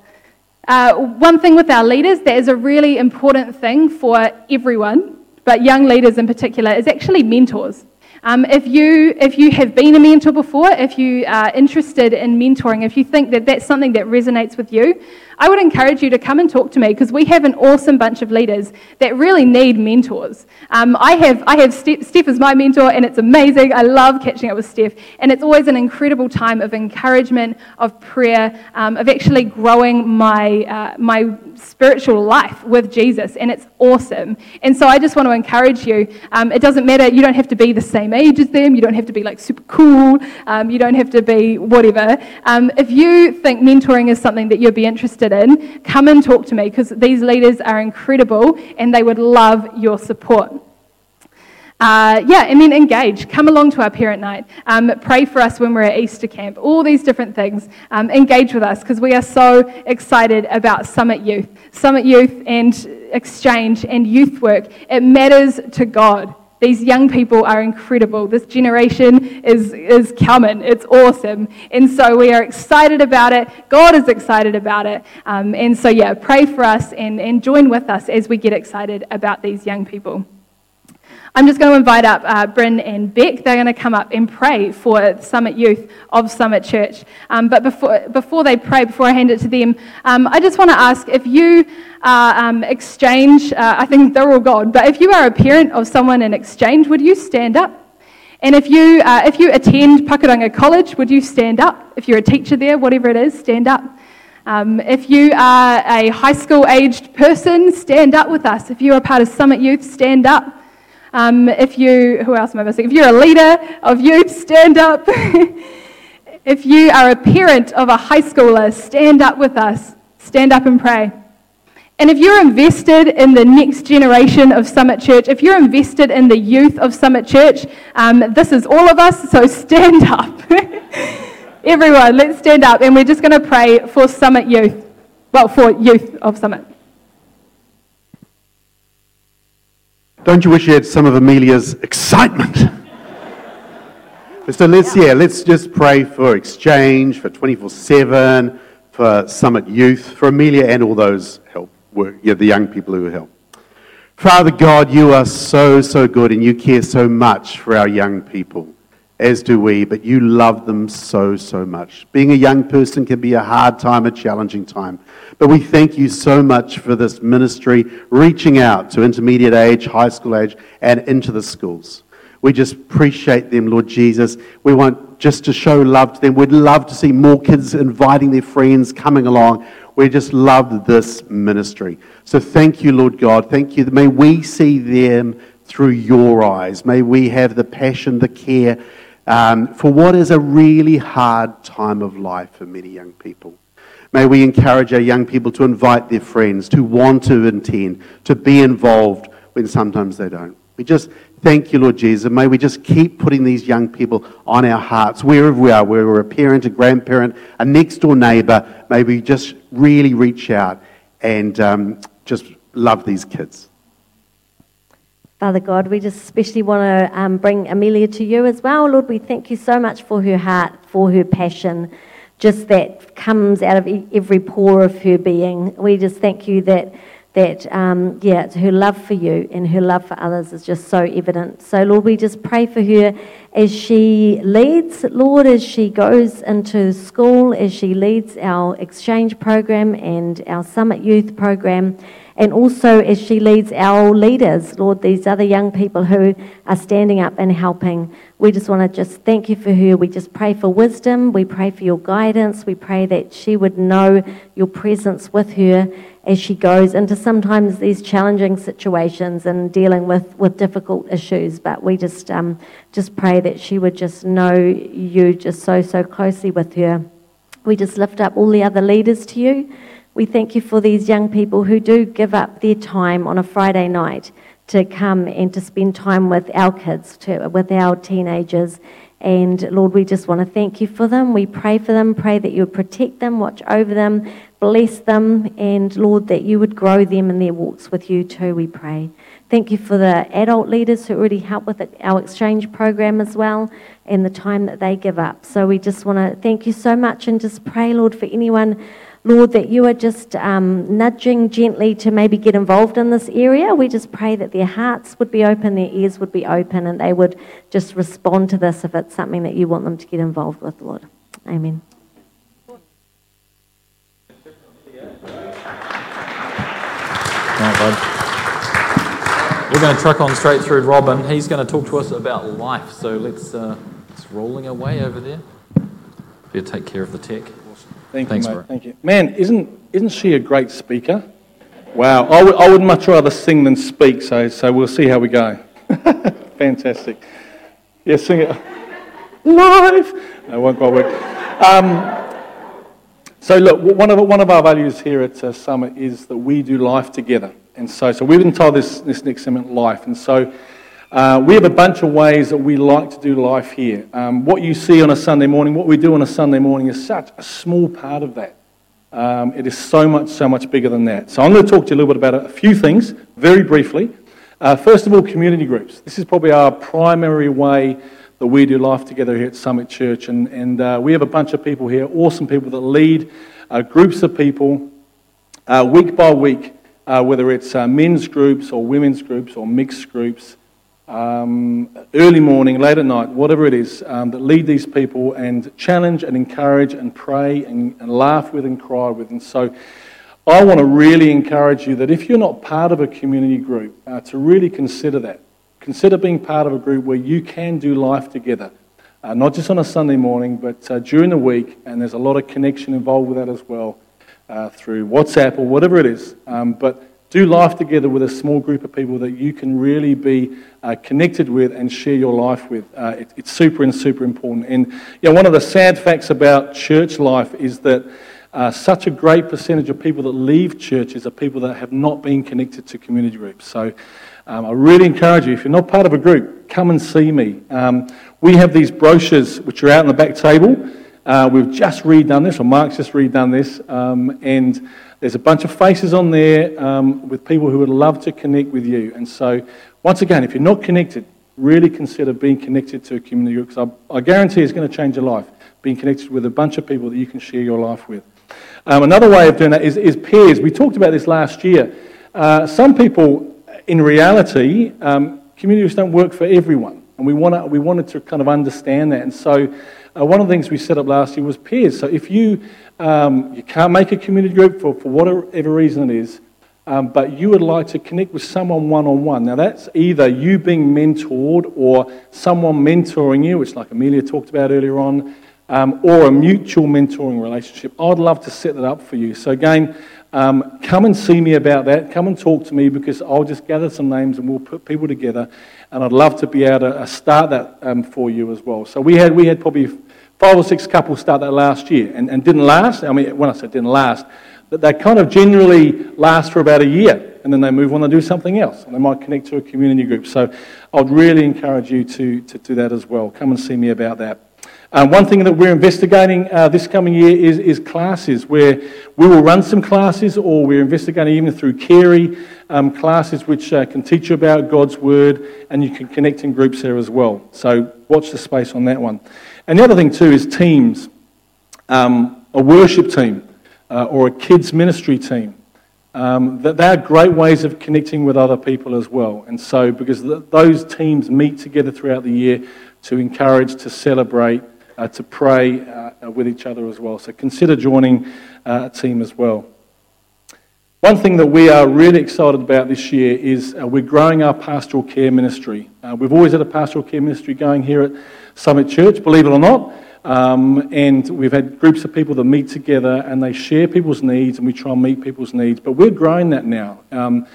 Uh, one thing with our leaders that is a really important thing for everyone, but young leaders in particular, is actually mentors. Um, if, you, if you have been a mentor before, if you are interested in mentoring, if you think that that's something that resonates with you, I would encourage you to come and talk to me because we have an awesome bunch of leaders that really need mentors. Um, I have, I have Steph, Steph is my mentor, and it's amazing. I love catching up with Steph, and it's always an incredible time of encouragement, of prayer, um, of actually growing my, uh, my spiritual life with Jesus, and it's awesome. And so I just want to encourage you. Um, it doesn't matter, you don't have to be the same age as them, you don't have to be like super cool, um, you don't have to be whatever. Um, if you think mentoring is something that you'd be interested interested in, come and talk to me because these leaders are incredible and they would love your support. Uh, yeah, and then engage. Come along to our parent night. Um, pray for us when we're at Easter camp. All these different things. Um, engage with us because we are so excited about Summit Youth. Summit Youth and exchange and youth work. It matters to God. These young people are incredible. This generation is, is coming. It's awesome. And so we are excited about it. God is excited about it. Um, and so, yeah, pray for us and, and join with us as we get excited about these young people. I'm just going to invite up uh, Bryn and Beck. They're going to come up and pray for Summit Youth of Summit Church. Um, but before, before they pray, before I hand it to them, um, I just want to ask if you uh, um, exchange, uh, I think they're all gone, but if you are a parent of someone in exchange, would you stand up? And if you, uh, if you attend Pakuranga College, would you stand up? If you're a teacher there, whatever it is, stand up. Um, if you are a high school aged person, stand up with us. If you are part of Summit Youth, stand up. Um, if you, who else am I missing? If you're a leader of youth, stand up. if you are a parent of a high schooler, stand up with us. Stand up and pray. And if you're invested in the next generation of Summit Church, if you're invested in the youth of Summit Church, um, this is all of us, so stand up. Everyone, let's stand up and we're just going to pray for Summit Youth. Well, for youth of Summit. Don't you wish you had some of Amelia's excitement? so let's, yeah, let's just pray for exchange, for 24 7, for Summit Youth, for Amelia and all those help, work, yeah, the young people who help. Father God, you are so, so good and you care so much for our young people as do we, but you love them so, so much. Being a young person can be a hard time, a challenging time. But we thank you so much for this ministry reaching out to intermediate age, high school age, and into the schools. We just appreciate them, Lord Jesus. We want just to show love to them. We'd love to see more kids inviting their friends, coming along. We just love this ministry. So thank you, Lord God. Thank you. May we see them through your eyes. May we have the passion, the care, um, for what is a really hard time of life for many young people. May we encourage our young people to invite their friends, to want to attend, to be involved when sometimes they don't. We just thank you, Lord Jesus. May we just keep putting these young people on our hearts, wherever we are, whether we're a parent, a grandparent, a next door neighbour. May we just really reach out and um, just love these kids. Father God, we just especially want to um, bring Amelia to you as well. Lord, we thank you so much for her heart, for her passion, just that comes out of every pore of her being. We just thank you that, that um, yeah, her love for you and her love for others is just so evident. So, Lord, we just pray for her as she leads, Lord, as she goes into school, as she leads our exchange program and our summit youth program and also as she leads our leaders, Lord, these other young people who are standing up and helping. We just want to just thank you for her. We just pray for wisdom. We pray for your guidance. We pray that she would know your presence with her as she goes into sometimes these challenging situations and dealing with, with difficult issues. But we just, um, just pray that she would just know you just so, so closely with her. We just lift up all the other leaders to you. We thank you for these young people who do give up their time on a Friday night to come and to spend time with our kids, to, with our teenagers. And Lord, we just want to thank you for them. We pray for them, pray that you would protect them, watch over them, bless them, and Lord, that you would grow them in their walks with you too, we pray. Thank you for the adult leaders who already help with our exchange program as well and the time that they give up. So we just want to thank you so much and just pray, Lord, for anyone Lord, that you are just um, nudging gently to maybe get involved in this area. We just pray that their hearts would be open, their ears would be open, and they would just respond to this if it's something that you want them to get involved with, Lord. Amen. We're going to truck on straight through Robin. He's going to talk to us about life. So let's, uh, it's rolling away over there. Better take care of the tech. Thank Thanks, you, bro. mate. Thank you. Man, isn't, isn't she a great speaker? Wow. I would, I would much rather sing than speak, so, so we'll see how we go. Fantastic. Yeah, sing it. Live! No, won't quite work. Um, so, look, one of, one of our values here at uh, Summit is that we do life together. And so, so we've been told this, this next segment, life. And so, uh, we have a bunch of ways that we like to do life here. Um, what you see on a Sunday morning, what we do on a Sunday morning, is such a small part of that. Um, it is so much, so much bigger than that. So I'm going to talk to you a little bit about a few things, very briefly. Uh, first of all, community groups. This is probably our primary way that we do life together here at Summit Church. And, and uh, we have a bunch of people here, awesome people that lead uh, groups of people uh, week by week, uh, whether it's men's groups or women's groups or mixed groups um, early morning, late at night, whatever it is, um, that lead these people and challenge and encourage and pray and, and laugh with and cry with. And so I want to really encourage you that if you're not part of a community group, uh, to really consider that. Consider being part of a group where you can do life together. Uh, not just on a Sunday morning, but uh, during the week, and there's a lot of connection involved with that as well uh, through WhatsApp or whatever it is. Um, but do life together with a small group of people that you can really be uh, connected with and share your life with. Uh, it, it's super and super important. And you know, one of the sad facts about church life is that uh, such a great percentage of people that leave churches are people that have not been connected to community groups. So um, I really encourage you, if you're not part of a group, come and see me. Um, we have these brochures which are out on the back table. Uh, we've just redone this, or Mark's just redone this, um, and there's a bunch of faces on there um, with people who would love to connect with you. And so, once again, if you're not connected, really consider being connected to a community group because I, I, guarantee it's going to change your life. Being connected with a bunch of people that you can share your life with. Um, another way of doing that is, is peers. We talked about this last year. Uh, some people, in reality, um, communities don't work for everyone. And we, wanna, we wanted to kind of understand that. And so, uh, one of the things we set up last year was peers. So, if you, um, you can't make a community group for, for whatever reason it is, um, but you would like to connect with someone one on one. Now, that's either you being mentored or someone mentoring you, which, like Amelia talked about earlier on, um, or a mutual mentoring relationship. I'd love to set that up for you. So, again, um, come and see me about that. Come and talk to me because I'll just gather some names and we'll put people together. And I'd love to be able to uh, start that um, for you as well. So, we had, we had probably five or six couples start that last year and, and didn't last. I mean, when I said didn't last, that they kind of generally last for about a year and then they move on and do something else. And they might connect to a community group. So I'd really encourage you to, to do that as well. Come and see me about that. Um, one thing that we're investigating uh, this coming year is, is, classes where we will run some classes or we're investigating even through Carey um, classes which uh, can teach you about God's Word and you can connect in groups there as well. So watch the space on that one. And the other thing too is teams. Um, a worship team uh, or a kids ministry team. Um, that they are great ways of connecting with other people as well. And so, because th- those teams meet together throughout the year to encourage, to celebrate, uh, to pray uh, with each other as well. So, consider joining uh, a team as well. One thing that we are really excited about this year is uh, we're growing our pastoral care ministry. Uh, we've always had a pastoral care ministry going here at Summit Church, believe it or not. Um, and we've had groups of people that meet together and they share people's needs and we try and meet people's needs. But we're growing that now. Um,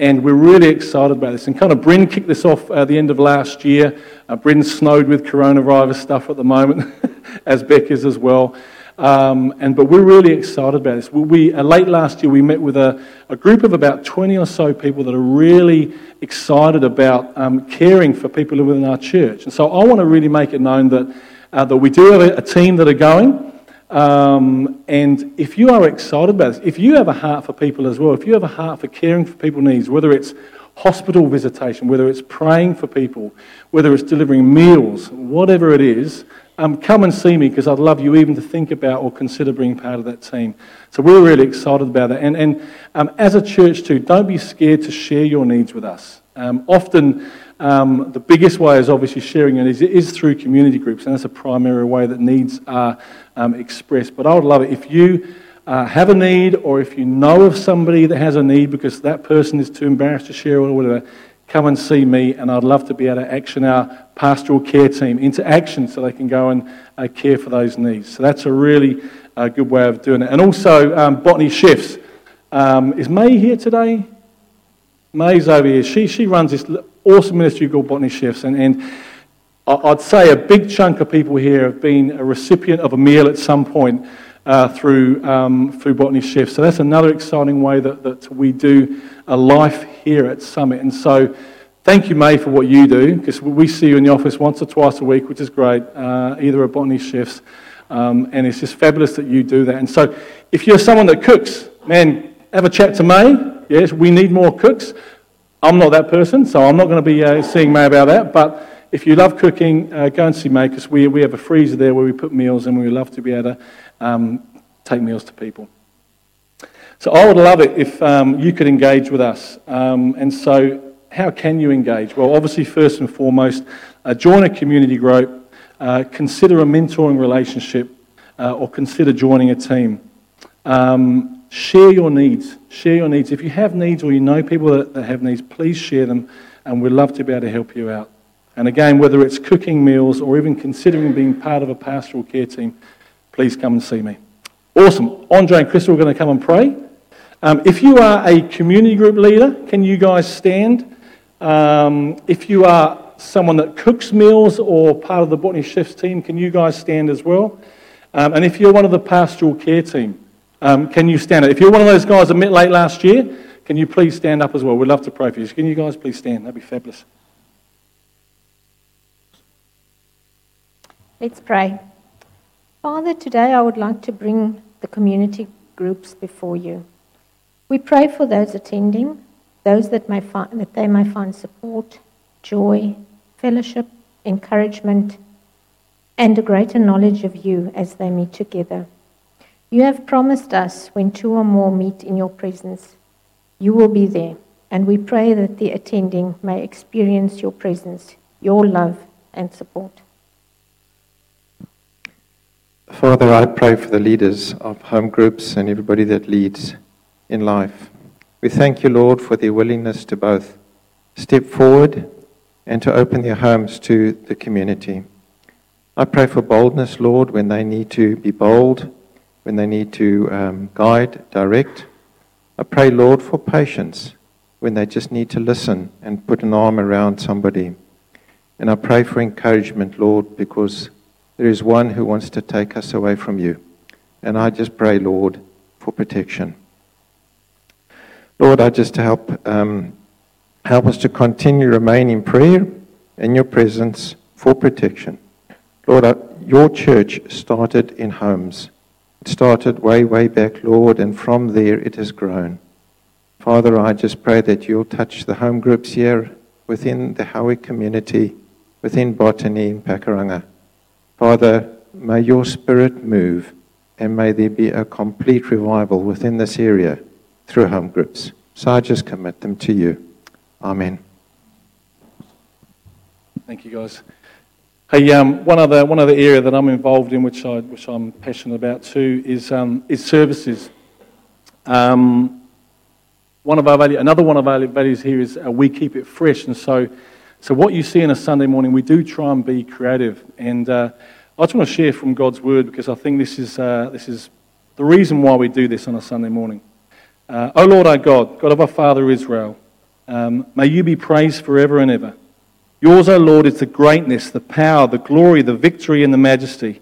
and we're really excited about this. And kind of Bryn kicked this off at the end of last year. Uh, Bryn's snowed with coronavirus stuff at the moment, as Beck is as well. Um, and but we're really excited about this. We, uh, late last year we met with a, a, group of about 20 or so people that are really excited about um, caring for people within our church. And so I want to really make it known that uh, that we do have a, a team that are going. Um, and if you are excited about this, if you have a heart for people as well, if you have a heart for caring for people's needs, whether it's hospital visitation, whether it's praying for people, whether it's delivering meals, whatever it is, um, come and see me because I'd love you even to think about or consider being part of that team. So we're really excited about that. And, and um, as a church, too, don't be scared to share your needs with us. Um, often, um, the biggest way is obviously sharing it is, is, through community groups, and that's a primary way that needs are um, expressed. But I would love it if you uh, have a need or if you know of somebody that has a need because that person is too embarrassed to share or whatever, come and see me, and I'd love to be able to action our pastoral care team into action so they can go and uh, care for those needs. So that's a really uh, good way of doing it. And also, um, Botany Chefs. Um, is May here today? May's over here. She, she runs this awesome ministry called Botany Chefs. And, and I'd say a big chunk of people here have been a recipient of a meal at some point uh, through, um, through Botany Chefs. So that's another exciting way that, that we do a life here at Summit. And so thank you, May, for what you do, because we see you in the office once or twice a week, which is great, uh, either at Botany Chefs. Um, and it's just fabulous that you do that. And so if you're someone that cooks, man, have a chat to May. Yes, we need more cooks. I'm not that person, so I'm not going to be uh, seeing May about that. But if you love cooking, uh, go and see May because we, we have a freezer there where we put meals and we love to be able to um, take meals to people. So I would love it if um, you could engage with us. Um, and so, how can you engage? Well, obviously, first and foremost, uh, join a community group, uh, consider a mentoring relationship, uh, or consider joining a team. Um, Share your needs. Share your needs. If you have needs or you know people that, that have needs, please share them, and we'd love to be able to help you out. And again, whether it's cooking meals or even considering being part of a pastoral care team, please come and see me. Awesome. Andre and Crystal are going to come and pray. Um, if you are a community group leader, can you guys stand? Um, if you are someone that cooks meals or part of the Botany Chefs team, can you guys stand as well? Um, and if you're one of the pastoral care team, Um, can you stand up? If you're one of those guys that met late last year, can you please stand up as well? We'd love to pray for you. Can you guys please stand? That'd be fabulous. Let's pray. Father, today I would like to bring the community groups before you. We pray for those attending, those that, may find, that they may find support, joy, fellowship, encouragement, and a greater knowledge of you as they meet together. You have promised us when two or more meet in your presence, you will be there. And we pray that the attending may experience your presence, your love, and support. Father, I pray for the leaders of home groups and everybody that leads in life. We thank you, Lord, for their willingness to both step forward and to open their homes to the community. I pray for boldness, Lord, when they need to be bold, when they need to um, guide, direct. I pray, Lord, for patience when they just need to listen and put an arm around somebody. And I pray for encouragement, Lord, because there is one who wants to take us away from you. And I just pray, Lord, for protection. Lord, I just help, um, help us to continue to remain in prayer in your presence for protection. Lord, your church started in homes. It started way, way back, Lord, and from there it has grown. Father, I just pray that you'll touch the home groups here within the Howick community, within Botany and Pakuranga. Father, may your spirit move and may there be a complete revival within this area through home groups. So I just commit them to you. Amen. Thank you, guys. Hey, um, one other one other area that I'm involved in, which I which I'm passionate about too, is um, is services. Um, one of our value, another one of our values here is uh, we keep it fresh, and so so, what you see in a Sunday morning, we do try and be creative. And uh, I just want to share from God's Word because I think this is, uh, this is the reason why we do this on a Sunday morning. Uh, o Lord our God, God of our Father Israel, um, may you be praised forever and ever. Yours, O Lord, is the greatness, the power, the glory, the victory, and the majesty.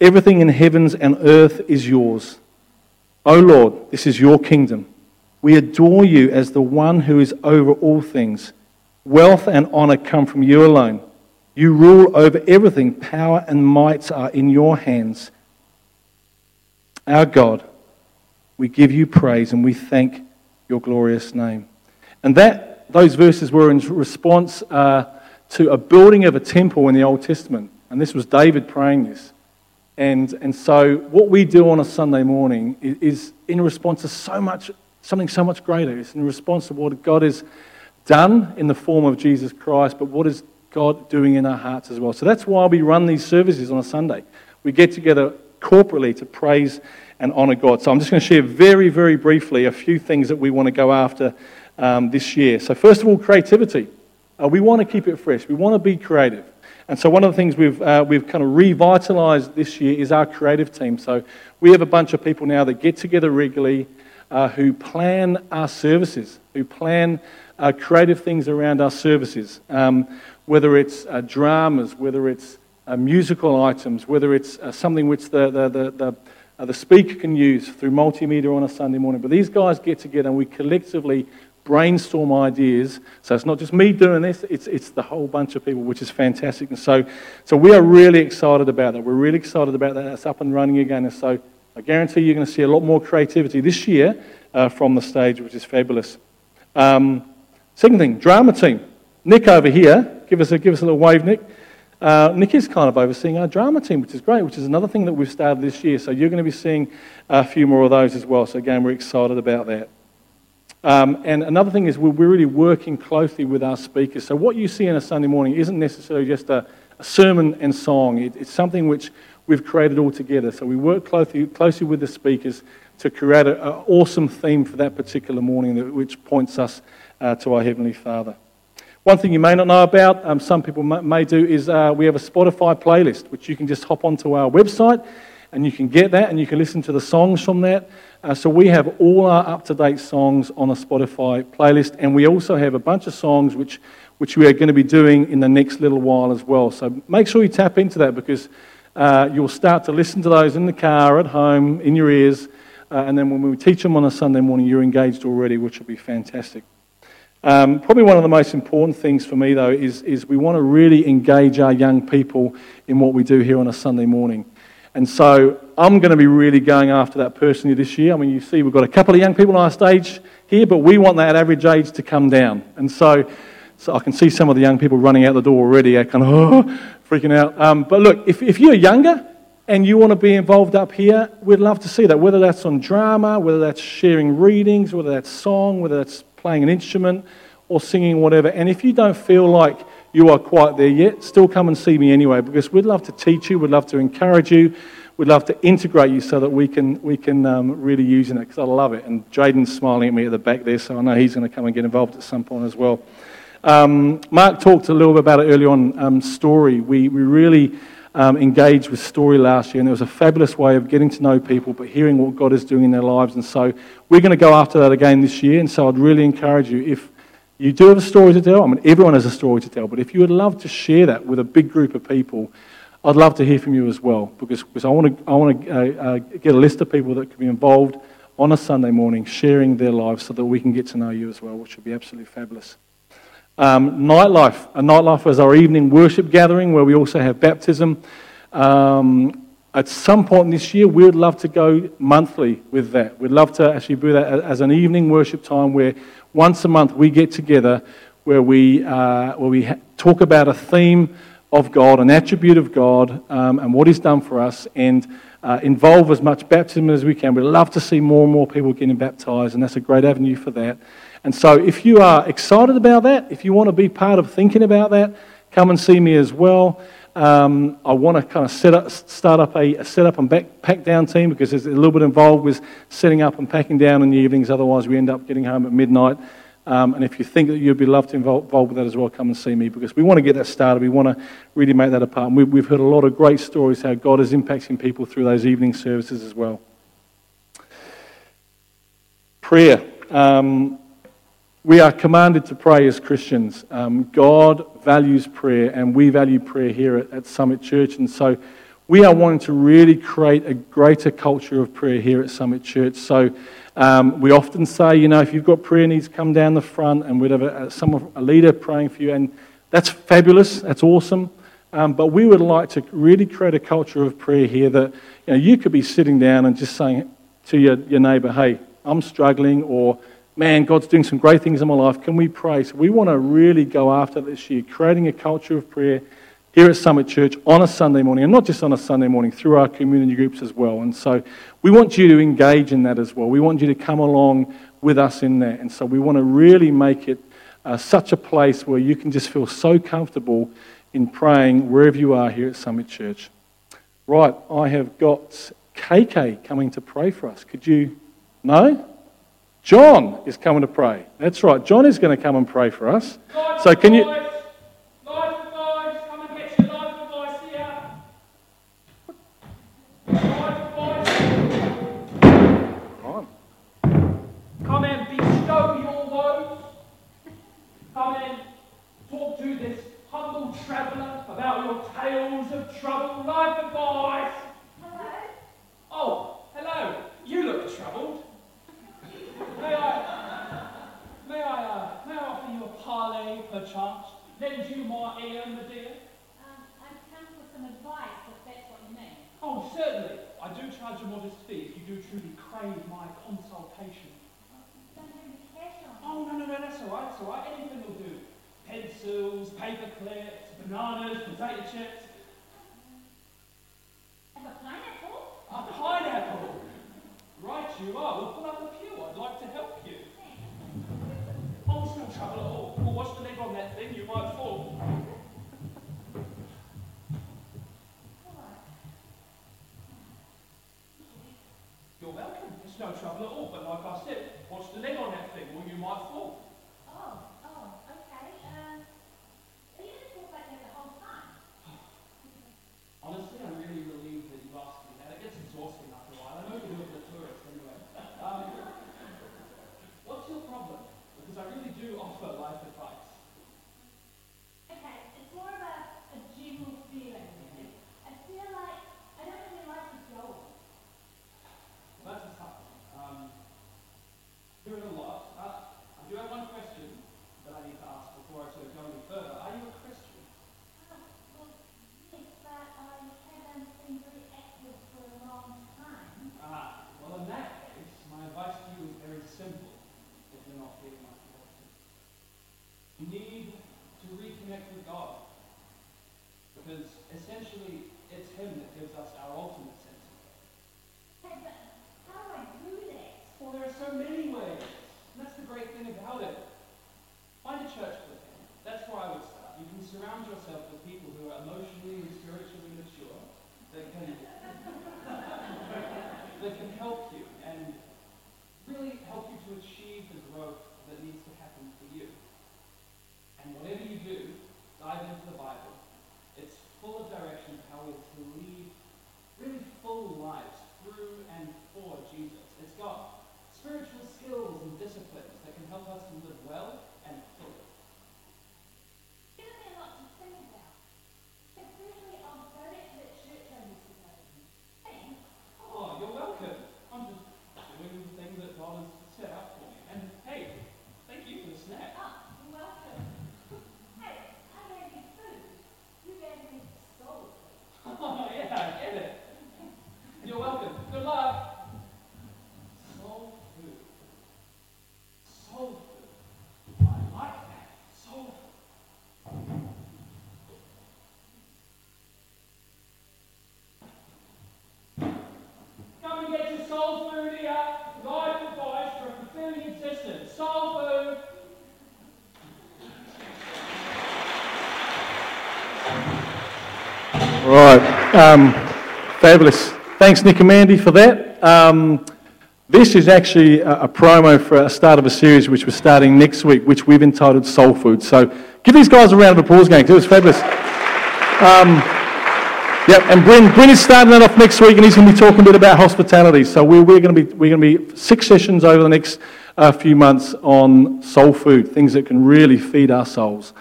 Everything in heavens and earth is yours. O Lord, this is your kingdom. We adore you as the one who is over all things. Wealth and honor come from you alone. You rule over everything. Power and might are in your hands. Our God, we give you praise and we thank your glorious name. And that those verses were in response uh, to a building of a temple in the Old Testament. And this was David praying this. And, and so what we do on a Sunday morning is, is in response to so much, something so much greater. It's in response to what God is done in the form of Jesus Christ, but what is God doing in our hearts as well? So that's why we run these services on a Sunday. We get together corporately to praise and honour God. So I'm just going to share very, very briefly a few things that we want to go after um, this year. So, first of all, creativity. Uh, we want to keep it fresh, we want to be creative. And so, one of the things we've, uh, we've kind of revitalised this year is our creative team. So, we have a bunch of people now that get together regularly uh, who plan our services, who plan uh, creative things around our services, um, whether it's uh, dramas, whether it's uh, musical items, whether it's uh, something which the, the, the, the, the speaker can use through multimedia on a Sunday morning. But these guys get together and we collectively brainstorm ideas. So it's not just me doing this, it's, it's the whole bunch of people, which is fantastic. And so, so we are really excited about that. We're really excited about that. It's up and running again. And so I guarantee you're going to see a lot more creativity this year uh, from the stage, which is fabulous. Um, Second thing, drama team. Nick over here, give us a, give us a little wave, Nick. Uh, Nick is kind of overseeing our drama team, which is great, which is another thing that we've started this year. So you're going to be seeing a few more of those as well. So again, we're excited about that. Um, and another thing is we're really working closely with our speakers. So what you see in a Sunday morning isn't necessarily just a, a sermon and song. It, it's something which we've created all together. So we work closely, closely with the speakers to create an awesome theme for that particular morning, which points us uh, to our Heavenly Father. One thing you may not know about, um, some people may do, is uh, we have a Spotify playlist, which you can just hop onto our website and you can get that and you can listen to the songs from that. Uh, so we have all our up to date songs on a Spotify playlist, and we also have a bunch of songs which, which we are going to be doing in the next little while as well. So make sure you tap into that because uh, you'll start to listen to those in the car, at home, in your ears Uh, and then when we teach them on a Sunday morning, you're engaged already, which will be fantastic. Um, probably one of the most important things for me, though, is, is we want to really engage our young people in what we do here on a Sunday morning. And so I'm going to be really going after that personally this year. I mean, you see, we've got a couple of young people on our stage here, but we want that average age to come down. And so, so I can see some of the young people running out the door already, kind of oh, freaking out. Um, but look, if, if you're younger and you want to be involved up here, we'd love to see that, whether that's on drama, whether that's sharing readings, whether that's song, whether that's playing an instrument or singing, whatever. And if you don't feel like you are quite there yet, still come and see me anyway, because we'd love to teach you, we'd love to encourage you, we'd love to integrate you so that we can, we can um, really use it, because I love it. And Jaden's smiling at me at the back there, so I know he's going to come and get involved at some point as well. Um, Mark talked a little bit about it earlier on, um, story. We, we really um, engaged with story last year, and it was a fabulous way of getting to know people, but hearing what God is doing in their lives. And so we're going to go after that again this year, and so I'd really encourage you, if you do have a story to tell. I mean, everyone has a story to tell, but if you would love to share that with a big group of people, I'd love to hear from you as well, because, because I want to, I want to uh, uh, get a list of people that can be involved on a Sunday morning, sharing their lives so that we can get to know you as well, which would be absolutely fabulous. Um, nightlife. A nightlife is our evening worship gathering where we also have baptism. Um, at some point this year, we would love to go monthly with that. We'd love to actually do that as an evening worship time where once a month we get together where we, uh, where we ha- talk about a theme of God, an attribute of God, um, and what He's done for us, and uh, involve as much baptism as we can. We'd love to see more and more people getting baptized, and that's a great avenue for that. And so, if you are excited about that, if you want to be part of thinking about that, come and see me as well. Um, I want to kind of set up, start up a, a set up and back, pack down team because there's a little bit involved with setting up and packing down in the evenings. Otherwise, we end up getting home at midnight. Um, and if you think that you'd be loved to involve, involved with that as well, come and see me because we want to get that started. We want to really make that a part. And we, we've heard a lot of great stories how God is impacting people through those evening services as well. Prayer. Um, we are commanded to pray as Christians. Um, God values prayer, and we value prayer here at, at, Summit Church. And so we are wanting to really create a greater culture of prayer here at Summit Church. So um, we often say, you know, if you've got prayer needs, come down the front, and we'd have a, some, a leader praying for you. And that's fabulous, that's awesome. Um, but we would like to really create a culture of prayer here that you, know, you could be sitting down and just saying to your, your neighbour, hey, I'm struggling, or man, God's doing some great things in my life. Can we pray? So we want to really go after this year, creating a culture of prayer here at Summit Church on a Sunday morning, and not just on a Sunday morning, through our community groups as well. And so we want you to engage in that as well. We want you to come along with us in that. And so we want to really make it uh, such a place where you can just feel so comfortable in praying wherever you are here at Summit Church. Right, I have got KK coming to pray for us. Could you? No? John is coming to pray. That's right. John is going to come and pray for us. So can you? Essentially, it's Him that gives us our ultimate sense of faith. Hey, but how do I do that? Well, there are so many ways. And that's the great thing about it. Find a church with Him. That's where I would start. You can surround yourself with people who are emotionally and spiritually mature that can, that can help you and really help you to achieve the growth that needs to happen for you. And whatever you do, dive into the Bible. It's full of direction how we're to lead really full lives through and for Jesus. It's got spiritual skills and disciplines that can help us to live well and fully. Given me a lot to think about. Especially I'll go back to that church I used to go to. Thanks. Oh, you're welcome. I'm just doing the thing that God has set up for me. And hey, thank you for the snack. Ah, you're welcome. Hey, I gave you food. You gave me soul food. Oh, yeah, I get it. You're welcome. Good luck. Soul food. Soul food. I like that. Soul food. Come and get your soul food here. God provides for a fulfilling existence. Soul food. Right. Um, fabulous. Thanks, Nick and Mandy, for that. Um, this is actually a, a promo for a start of a series which we're starting next week, which we've entitled Soul Food. So give these guys a round of applause, gang. It was fabulous. Um, Yep, and Bryn, Bryn is starting that off next week, and he's going to be talking a bit about hospitality. So we're, we're going to be we're going to be six sessions over the next uh, few months on soul food, things that can really feed our souls,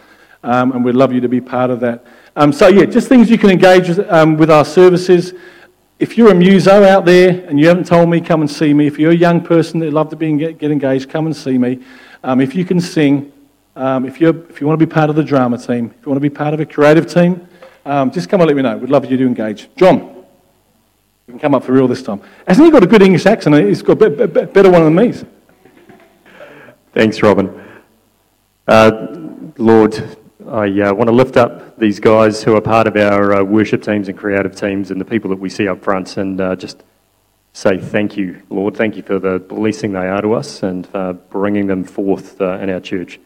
um, and we'd love you to be part of that. Um, so yeah, just things you can engage with, um, with our services. If you're a muso out there and you haven't told me, come and see me. If you're a young person that'd love to be get, get engaged, come and see me. Um, if you can sing, um, if you if you want to be part of the drama team, if you want to be part of a creative team. Um, just come and let me know. We'd love you to engage. John, you can come up for real this time. Hasn't he got a good English accent? He's got a better one than me. Thanks, Robin. Uh, Lord, I uh, want to lift up these guys who are part of our uh, worship teams and creative teams and the people that we see up front and uh, just say thank you, Lord. Thank you for the blessing they are to us and for bringing them forth uh, in our church.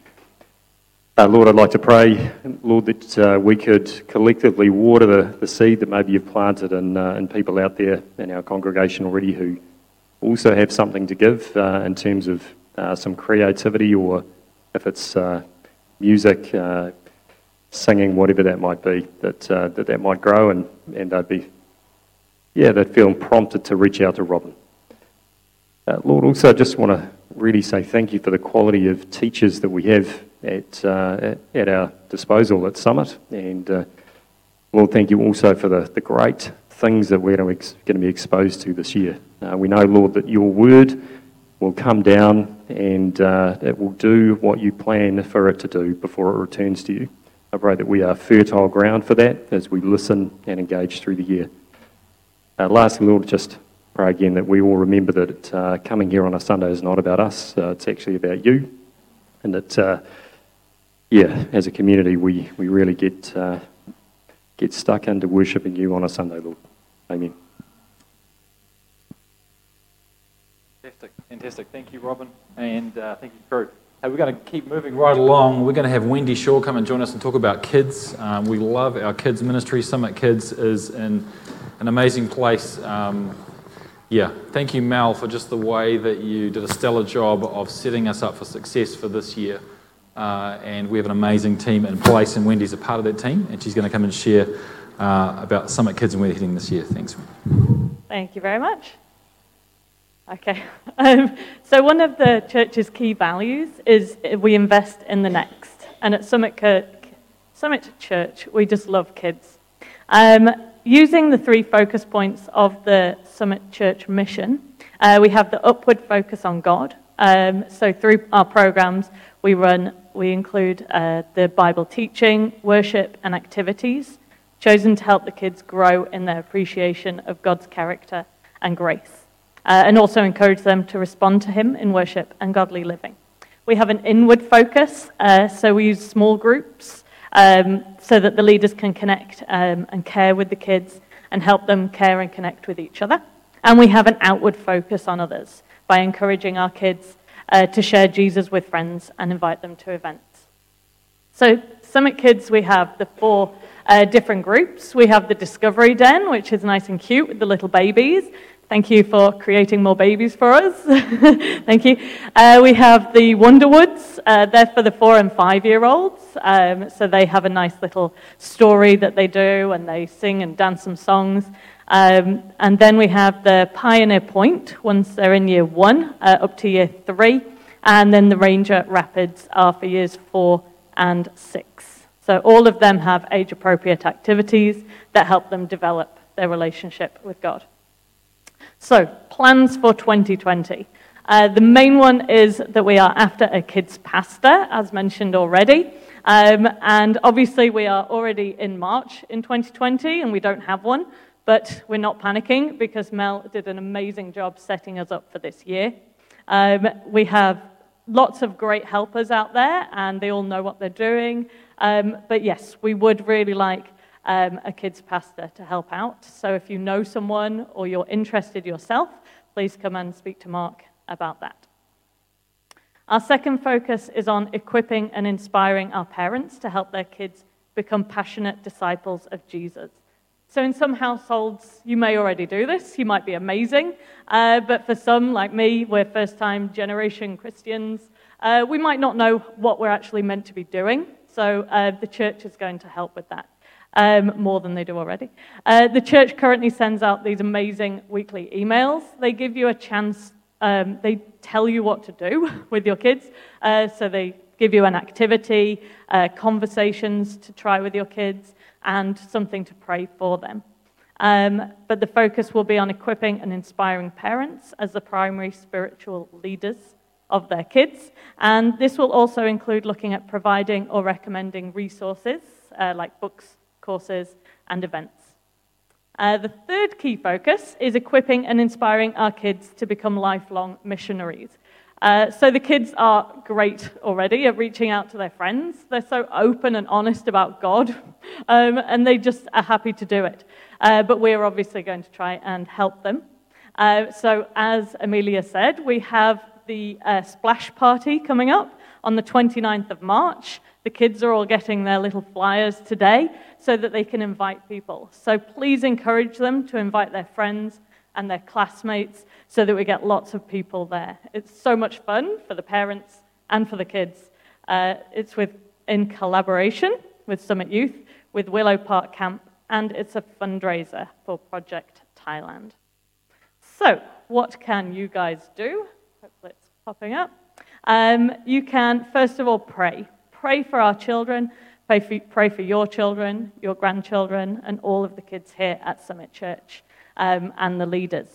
Uh, Lord, I'd like to pray, Lord, that uh, we could collectively water the, the seed that maybe you've planted in, in people out there in our congregation already who also have something to give in terms of some creativity or if it's music, singing, whatever that might be, that, uh, that that might grow and, and they'd be, yeah, they'd feel prompted to reach out to Robin. Uh, Lord, also I just want to really say thank you for the quality of teachers that we have at, uh, at, our disposal at Summit. And uh, Lord, thank you also for the, the great things that we're going to, going to be exposed to this year. Uh, we know, Lord, that your word will come down and uh, it will do what you plan for it to do before it returns to you. I pray that we are fertile ground for that as we listen and engage through the year. Uh, lastly, Lord, just pray again that we all remember that uh, coming here on a Sunday is not about us, uh, it's actually about you. And that, uh, yeah, as a community, we, we really get, uh, get stuck into worshipping you on a Sunday, Lord. Amen. Fantastic, fantastic. Thank you, Robin, and uh, thank you, crew. Hey, we're going to keep moving right along. We're going to have Wendy Shaw come and join us and talk about kids. Um, we love our kids ministry. Summit Kids is in an amazing place. Um, yeah, thank you, Mel, for just the way that you did a stellar job of setting us up for success for this year. Uh, and we have an amazing team in place, and Wendy's a part of that team, and she's going to come and share uh, about Summit Kids and where they're heading this year. Thanks. Thank you very much. Okay. Um, so, one of the church's key values is we invest in the next. And at Summit, Kirk, Summit Church, we just love kids. Um, using the three focus points of the Summit Church mission, uh, we have the upward focus on God. Um, so, through our programs, we run, we include uh, the Bible teaching, worship, and activities chosen to help the kids grow in their appreciation of God's character and grace uh, and also encourage them to respond to Him in worship and godly living. We have an inward focus, uh, so we use small groups um, so that the leaders can connect um, and care with the kids and help them care and connect with each other. And we have an outward focus on others by encouraging our kids uh, to share Jesus with friends and invite them to events. So, Summit Kids, we have the four uh, different groups. We have the Discovery Den, which is nice and cute with the little babies. Thank you for creating more babies for us. Thank you. Uh, we have the Wonderwoods. Uh, they're for the four and five year olds. Um, so they have a nice little story that they do and they sing and dance some songs. Um, and then we have the Pioneer Point once they're in year one uh, up to year three. And then the Ranger Rapids are for years four and six. So all of them have age appropriate activities that help them develop their relationship with God. So, plans for 2020. Uh, the main one is that we are after a kids pastor, as mentioned already. Um, and obviously, we are already in March in 2020, and we don't have one. But we're not panicking because Mel did an amazing job setting us up for this year. Um, we have lots of great helpers out there, and they all know what they're doing. Um, but yes, we would really like um, a kids pastor to help out. So if you know someone or you're interested yourself, please come and speak to Mark about that. Our second focus is on equipping and inspiring our parents to help their kids become passionate disciples of Jesus. So, in some households, you may already do this. You might be amazing. Uh, but for some, like me, we're first time generation Christians. Uh, we might not know what we're actually meant to be doing. So, uh, the church is going to help with that um, more than they do already. Uh, the church currently sends out these amazing weekly emails. They give you a chance, um, they tell you what to do with your kids. Uh, so they give you an activity, uh, conversations to try with your kids, and something to pray for them. Um, but the focus will be on equipping and inspiring parents as the primary spiritual leaders of their kids. And this will also include looking at providing or recommending resources uh, like books, courses, and events. Uh, the third key focus is equipping and inspiring our kids to become lifelong missionaries. Uh, so the kids are great already at reaching out to their friends. They're so open and honest about God, um, and they just are happy to do it. Uh, but we're obviously going to try and help them. Uh, so, as Amelia said, we have the uh, splash party coming up on the 29th of March. The kids are all getting their little flyers today so that they can invite people. So please encourage them to invite their friends and their classmates so that we get lots of people there. It's so much fun for the parents and for the kids. Uh, it's with, in collaboration with Summit Youth, with Willow Park Camp, and it's a fundraiser for Project Thailand. So, what can you guys do? Hopefully, it's popping up. Um, you can, first of all, pray. Pray for our children Pray for, pray for your children, your grandchildren, and all of the kids here at Summit Church um, and the leaders.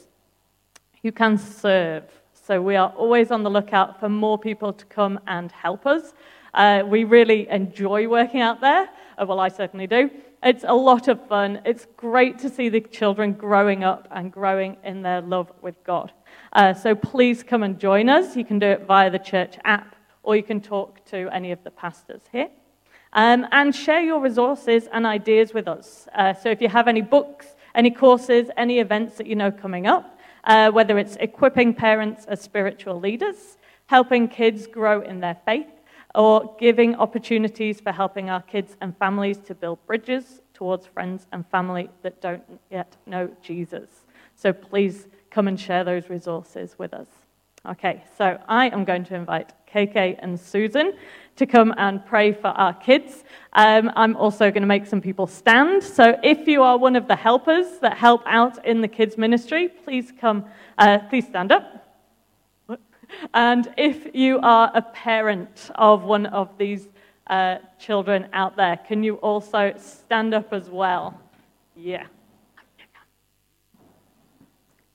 You can serve. So we are always on the lookout for more people to come and help us. Uh, we really enjoy working out there. Uh, well, I certainly do. It's a lot of fun. It's great to see the children growing up and growing in their love with God. Uh, so please come and join us. You can do it via the church app, or you can talk to any of the pastors here. Um, and share your resources and ideas with us. Uh, so if you have any books, any courses, any events that you know coming up, uh, whether it's equipping parents as spiritual leaders, helping kids grow in their faith, or giving opportunities for helping our kids and families to build bridges towards friends and family that don't yet know Jesus. So please come and share those resources with us. Okay, so I am going to invite KK and Susan to come and pray for our kids. Um, I'm also going to make some people stand. So if you are one of the helpers that help out in the kids' ministry, please come, uh, please stand up. And if you are a parent of one of these uh, children out there, can you also stand up as well? Yeah.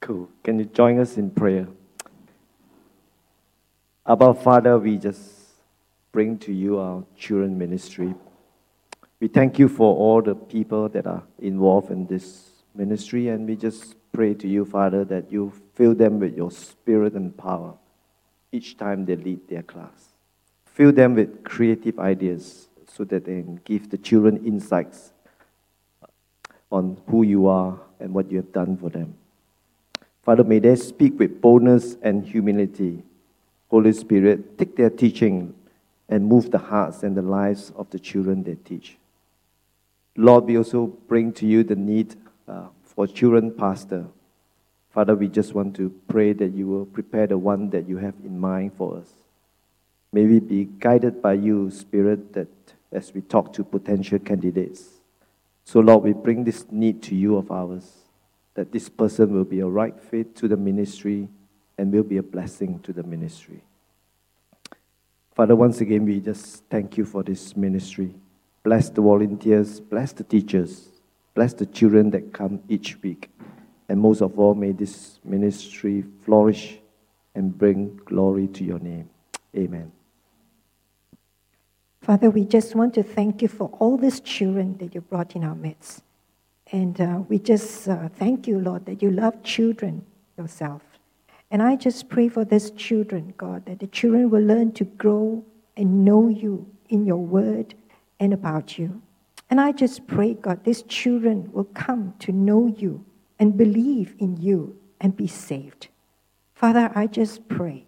Cool. Can you join us in prayer? Abba Father, we just bring to you our children ministry. We thank you for all the people that are involved in this ministry, and we just pray to you, Father, that you fill them with your spirit and power each time they lead their class. Fill them with creative ideas so that they can give the children insights on who you are and what you have done for them. Father, may they speak with boldness and humility. Holy Spirit, take their teaching and move the hearts and the lives of the children they teach. Lord, we also bring to you the need uh, for children pastor. Father, we just want to pray that you will prepare the one that you have in mind for us. May we be guided by you, Spirit, that as we talk to potential candidates. So, Lord, we bring this need to you of ours, that this person will be a right fit to the ministry and will be a blessing to the ministry. Father, once again, we just thank you for this ministry. Bless the volunteers, bless the teachers, bless the children that come each week. And most of all, may this ministry flourish and bring glory to your name. Amen. Father, we just want to thank you for all these children that you brought in our midst. And uh, we just uh, thank you, Lord, that you love children yourself. And I just pray for these children, God, that the children will learn to grow and know you in your word and about you. And I just pray, God, these children will come to know you and believe in you and be saved. Father, I just pray,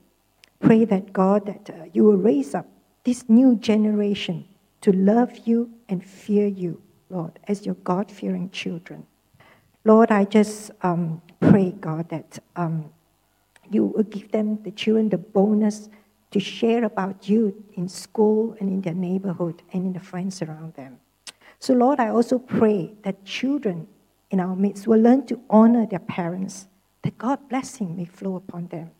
pray that, God, that uh, you will raise up this new generation to love you and fear you, Lord, as your God fearing children. Lord, I just um, pray, God, that um, you will give them, the children, the bonus to share about you in school and in their neighborhood and in the friends around them. So, Lord, I also pray that children in our midst will learn to honor their parents, that God blessing may flow upon them.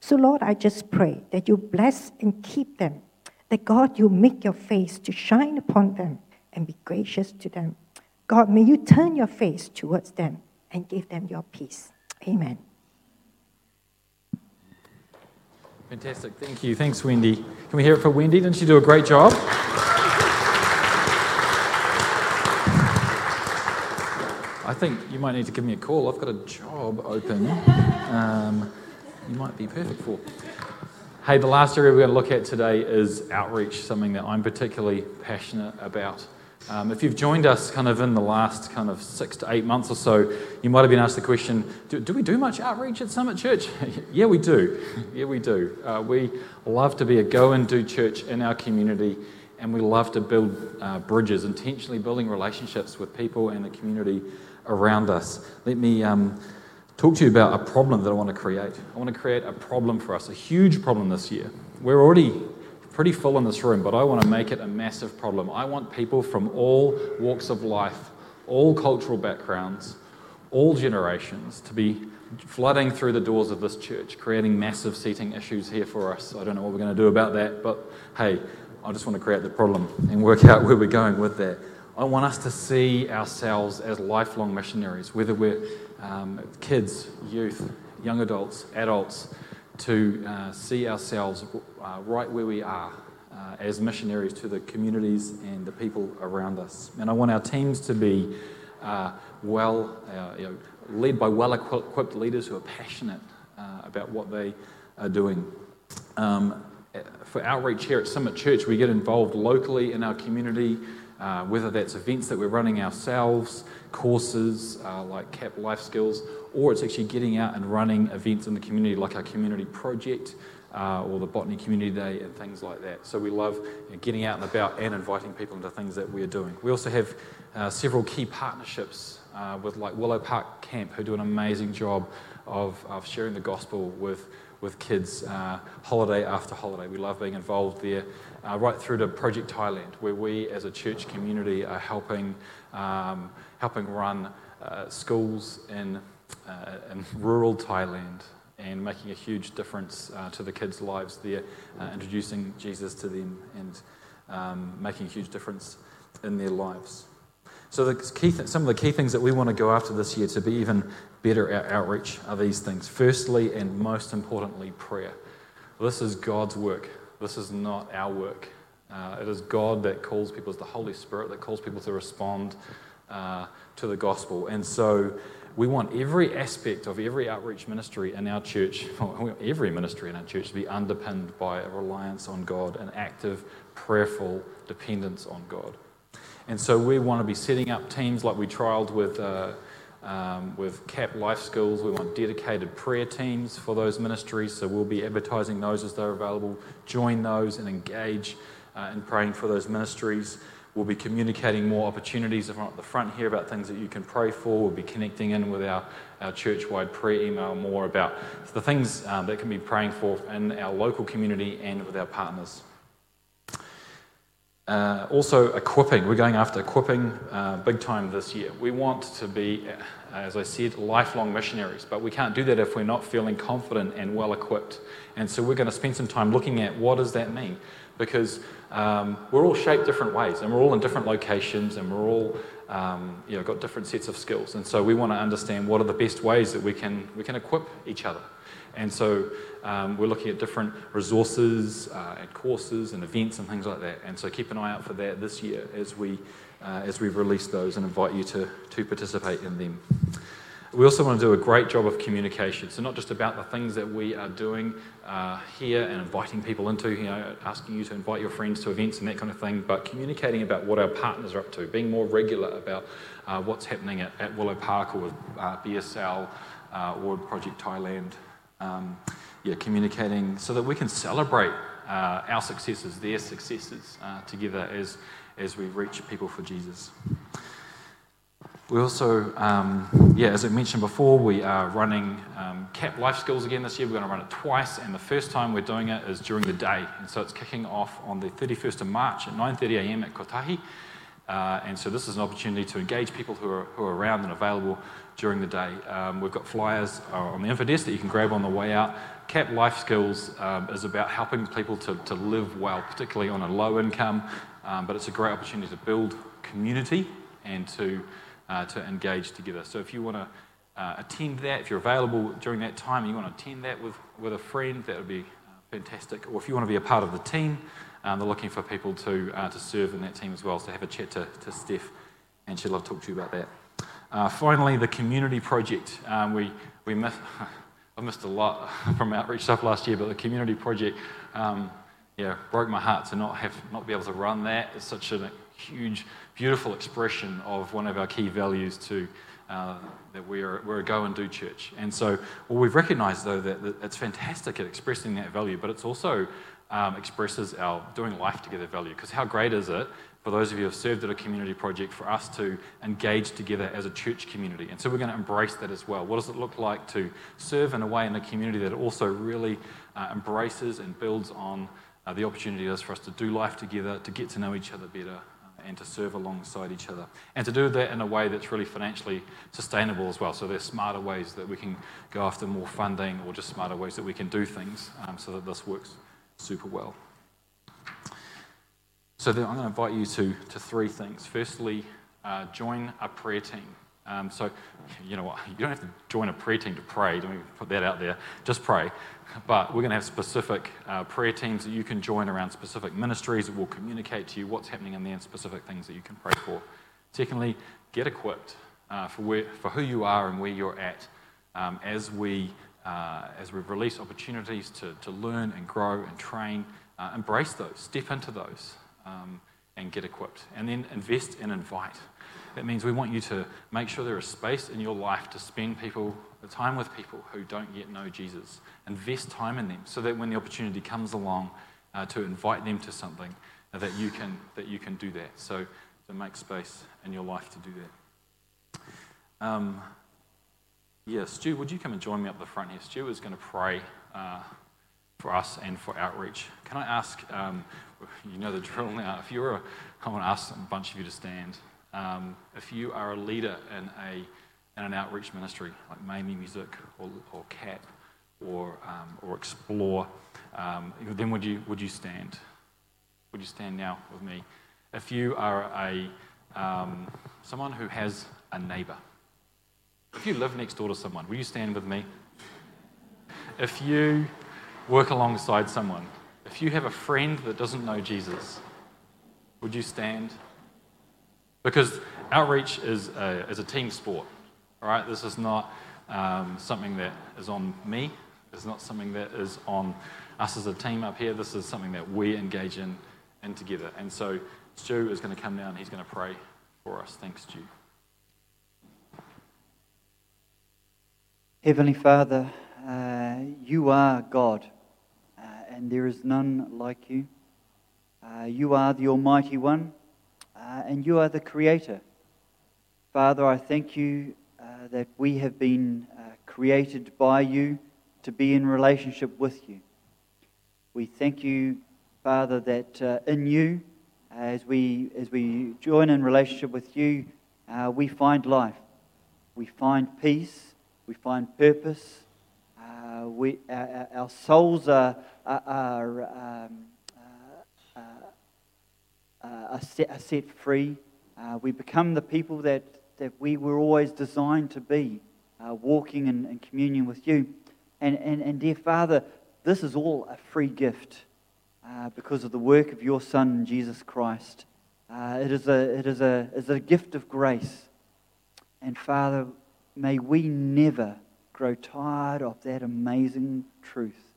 So, Lord, I just pray that you bless and keep them that God, you make your face to shine upon them and be gracious to them. God, may you turn your face towards them and give them your peace. Amen. Fantastic. Thank you. Thanks, Wendy. Can we hear it for Wendy? Didn't she do a great job? Think you might need to give me a call. I've got a job open. Um, you might be perfect for. Hey, the last area we're going to look at today is outreach, something that I'm particularly passionate about. Um, if you've joined us kind of in the last kind of six to eight months or so, you might have been asked the question do, do we do much outreach at Summit Church? yeah, we do. yeah, we do. Uh, we love to be a go and do church in our community, and we love to build uh, bridges, intentionally building relationships with people and the community around us. Let me. Um, talk to you about a problem that I want to create. I want to create a problem for us, a huge problem this year. We're already pretty full in this room, but I want to make it a massive problem. I want people from all walks of life, all cultural backgrounds, all generations to be flooding through the doors of this church, creating massive seating issues here for us. I don't know what we're going to do about that, but hey, I just want to create the problem and work out where we're going with that. I want us to see ourselves as lifelong missionaries, whether we're um, kids, youth, young adults, adults, to uh, see ourselves uh, right where we are uh, as missionaries to the communities and the people around us. And I want our teams to be uh, well, uh, you know, led by well equipped leaders who are passionate uh, about what they are doing. Um, for outreach here at Summit Church, we get involved locally in our community, whether that's events that we're running ourselves courses uh, like CAP Life Skills, or it's actually getting out and running events in the community like our community project uh, or the Botany Community Day and things like that. So we love you know, getting out and about and inviting people into things that we're doing. We also have uh, several key partnerships uh, with like Willow Park Camp who do an amazing job of, of sharing the gospel with with kids uh, holiday after holiday. We love being involved there, uh, right through to Project Thailand, where we as a church community are helping um, helping run uh, schools in, uh, in rural Thailand and making a huge difference uh, to the kids' lives there, uh, introducing Jesus to them and um, making a huge difference in their lives. So, the key th- some of the key things that we want to go after this year to be even better at outreach are these things. Firstly, and most importantly, prayer. This is God's work. This is not our work. Uh, it is God that calls people, it's the Holy Spirit that calls people to respond uh, to the gospel. And so we want every aspect of every outreach ministry in our church, every ministry in our church, to be underpinned by a reliance on God, an active, prayerful dependence on God. And so we want to be setting up teams like we trialed with. Uh, um, with CAP Life Skills, we want dedicated prayer teams for those ministries, so we'll be advertising those as they're available. Join those and engage uh, in praying for those ministries. We'll be communicating more opportunities if I'm at the front here about things that you can pray for. We'll be connecting in with our, our church wide prayer email more about the things um, that can be praying for in our local community and with our partners. Uh, also, equipping. We're going after equipping uh, big time this year. We want to be, uh, as I said, lifelong missionaries, but we can't do that if we're not feeling confident and well equipped. And so we're going to spend some time looking at what does that mean? Because um, we're all shaped different ways, and we're all in different locations, and we're all um, you know, got different sets of skills. And so we want to understand what are the best ways that we can, we can equip each other. And so um, we're looking at different resources uh, and courses and events and things like that. And so keep an eye out for that this year as we, uh, as we release those and invite you to, to participate in them. We also want to do a great job of communication. So, not just about the things that we are doing uh, here and inviting people into, you know, asking you to invite your friends to events and that kind of thing, but communicating about what our partners are up to, being more regular about uh, what's happening at, at, Willow Park or with uh, BSL uh, or Project Thailand um, yeah, communicating so that we can celebrate uh, our successes, their successes uh, together as, as we reach people for Jesus. We also, um, yeah, as I mentioned before, we are running um, CAP Life Skills again this year. We're going to run it twice, and the first time we're doing it is during the day. And so it's kicking off on the 31st of March at 9.30am at Kotahi. Uh, and so this is an opportunity to engage people who are, who are around and available during the day. Um, we've got flyers uh, on the info desk that you can grab on the way out. CAP Life Skills um, is about helping people to, to live well, particularly on a low income, um, but it's a great opportunity to build community and to, uh, to engage together. So if you want to uh, attend that, if you're available during that time and you want to attend that with, with a friend, that would be fantastic. Or if you want to be a part of the team, um, they're looking for people to, uh, to serve in that team as well. So have a chat to, to Steph, and she'll love to talk to you about that. Uh, finally, the community project. Um, we, we miss, I missed a lot from outreach stuff last year, but the community project um, yeah, broke my heart to not, have, not be able to run that. It's such a huge, beautiful expression of one of our key values to, uh, that we're, we're a go and do church. And so well, we've recognized, though, that, that it's fantastic at expressing that value, but it's also um, expresses our doing life together value. Because how great is it for those of you who have served at a community project for us to engage together as a church community? And so we're going to embrace that as well. What does it look like to serve in a way in a community that also really uh, embraces and builds on uh, the opportunity it is for us to do life together, to get to know each other better? Uh, and to serve alongside each other. And to do that in a way that's really financially sustainable as well. So there's smarter ways that we can go after more funding or just smarter ways that we can do things um, so that this works super well. So I'm going to invite you to, to three things. Firstly, uh, join a prayer team. Um, so, you know what, you don't have to join a prayer team to pray, don't put that out there, just pray. But we're going to have specific uh, prayer teams that you can join around specific ministries that will communicate to you what's happening in there and specific things that you can pray for. Secondly, get equipped uh, for, where, for who you are and where you're at um, as we uh, as we release opportunities to, to learn and grow and train, uh, embrace those, step into those, um, and get equipped. And then invest and invite. That means we want you to make sure there is space in your life to spend people time with people who don't yet know Jesus. Invest time in them so that when the opportunity comes along uh, to invite them to something, uh, that you can that you can do that. So to make space in your life to do that. Um, yeah, Stu, would you come and join me up the front here? Stu is going to pray uh, for us and for outreach. Can I ask, um, you know the drill now, if you're a, I want to ask a bunch of you to stand. Um, if you are a leader in, a, in an outreach ministry like Mainly Music or, or CAP or, um, or Explore, um, then would you, would you stand? Would you stand now with me? If you are a, um, someone who has a neighbor, if you live next door to someone, will you stand with me? If you work alongside someone, if you have a friend that doesn't know Jesus, would you stand? Because outreach is a, is a team sport, all right? This is not um, something that is on me. It's not something that is on us as a team up here. This is something that we engage in, in together. And so Stu is going to come down. He's going to pray for us. Thanks, Stu. Heavenly Father, uh, you are God, and there is none like you. Uh, you are the Almighty One, uh, and you are the Creator. Father, I thank you uh, that we have been uh, created by you to be in relationship with you. We thank you, Father, that uh, in you, as we, as we join in relationship with you, uh, we find life. We find peace. We find purpose. We, our, our souls are, are, um, uh, uh, set, are set free. Uh, we become the people that, that we were always designed to be, walking in, in communion with you. And, and, and dear Father, this is all a free gift uh, because of the work of your Son, Jesus Christ. Uh, it, is a, it, is a, it is a gift of grace. And Father, may we never grow tired of that amazing truth.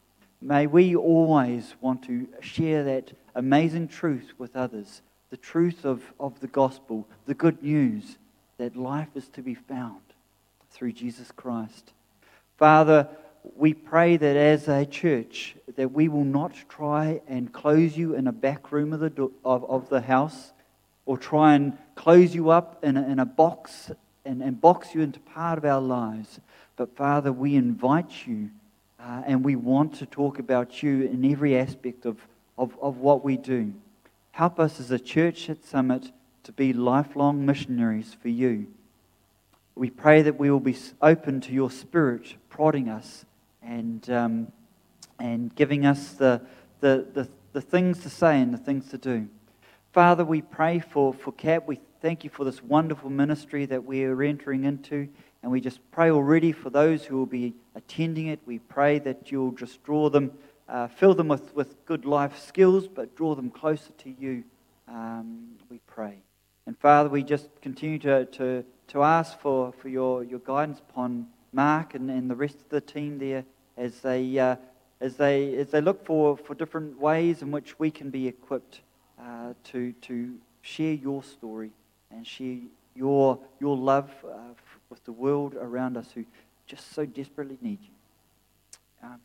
May we always want to share that amazing truth with others the truth of, of the gospel, the good news that life is to be found through Jesus Christ. Father, we pray that as a church that we will not try and close you in a back room of the, do- of, of the house or try and close you up in a, in a box and, and box you into part of our lives. But Father, we invite you uh, and we want to talk about you in every aspect of, of, of what we do. Help us as a church at Summit to be lifelong missionaries for you. We pray that we will be open to your spirit prodding us and, um, and giving us the, the, the, the things to say and the things to do. Father, we pray for, for CAP. We thank you for this wonderful ministry that we are entering into. And we just pray already for those who will be attending it. We pray that you'll just draw them, uh, fill them with, with good life skills, but draw them closer to you. Um, we pray. And Father, we just continue to, to, to ask for, for your, your guidance upon Mark and, and the rest of the team there as they, uh, as they, as they look for, for different ways in which we can be equipped uh, to, to share your story and share your, your love uh, with the world around us who just so desperately need you. Um,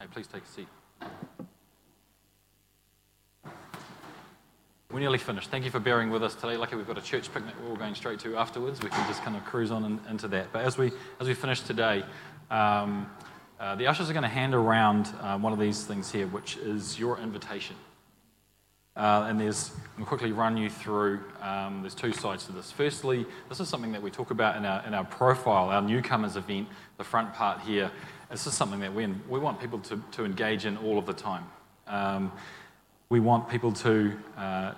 hey, please take a seat. We're nearly finished. Thank you for bearing with us today. Lucky we've got a church picnic we're all going straight to afterwards. We can just kind of cruise on in, into that. But as we as we finish today, um, uh, the ushers are going to hand around uh, one of these things here, which is your invitation. Uh, and there's, I'll quickly run you through, um, there's two sides to this. Firstly, this is something that we talk about in our, in our profile, our newcomers event, the front part here. This is something that we, we want people to, to engage in all of the time. Um, we want people to, uh,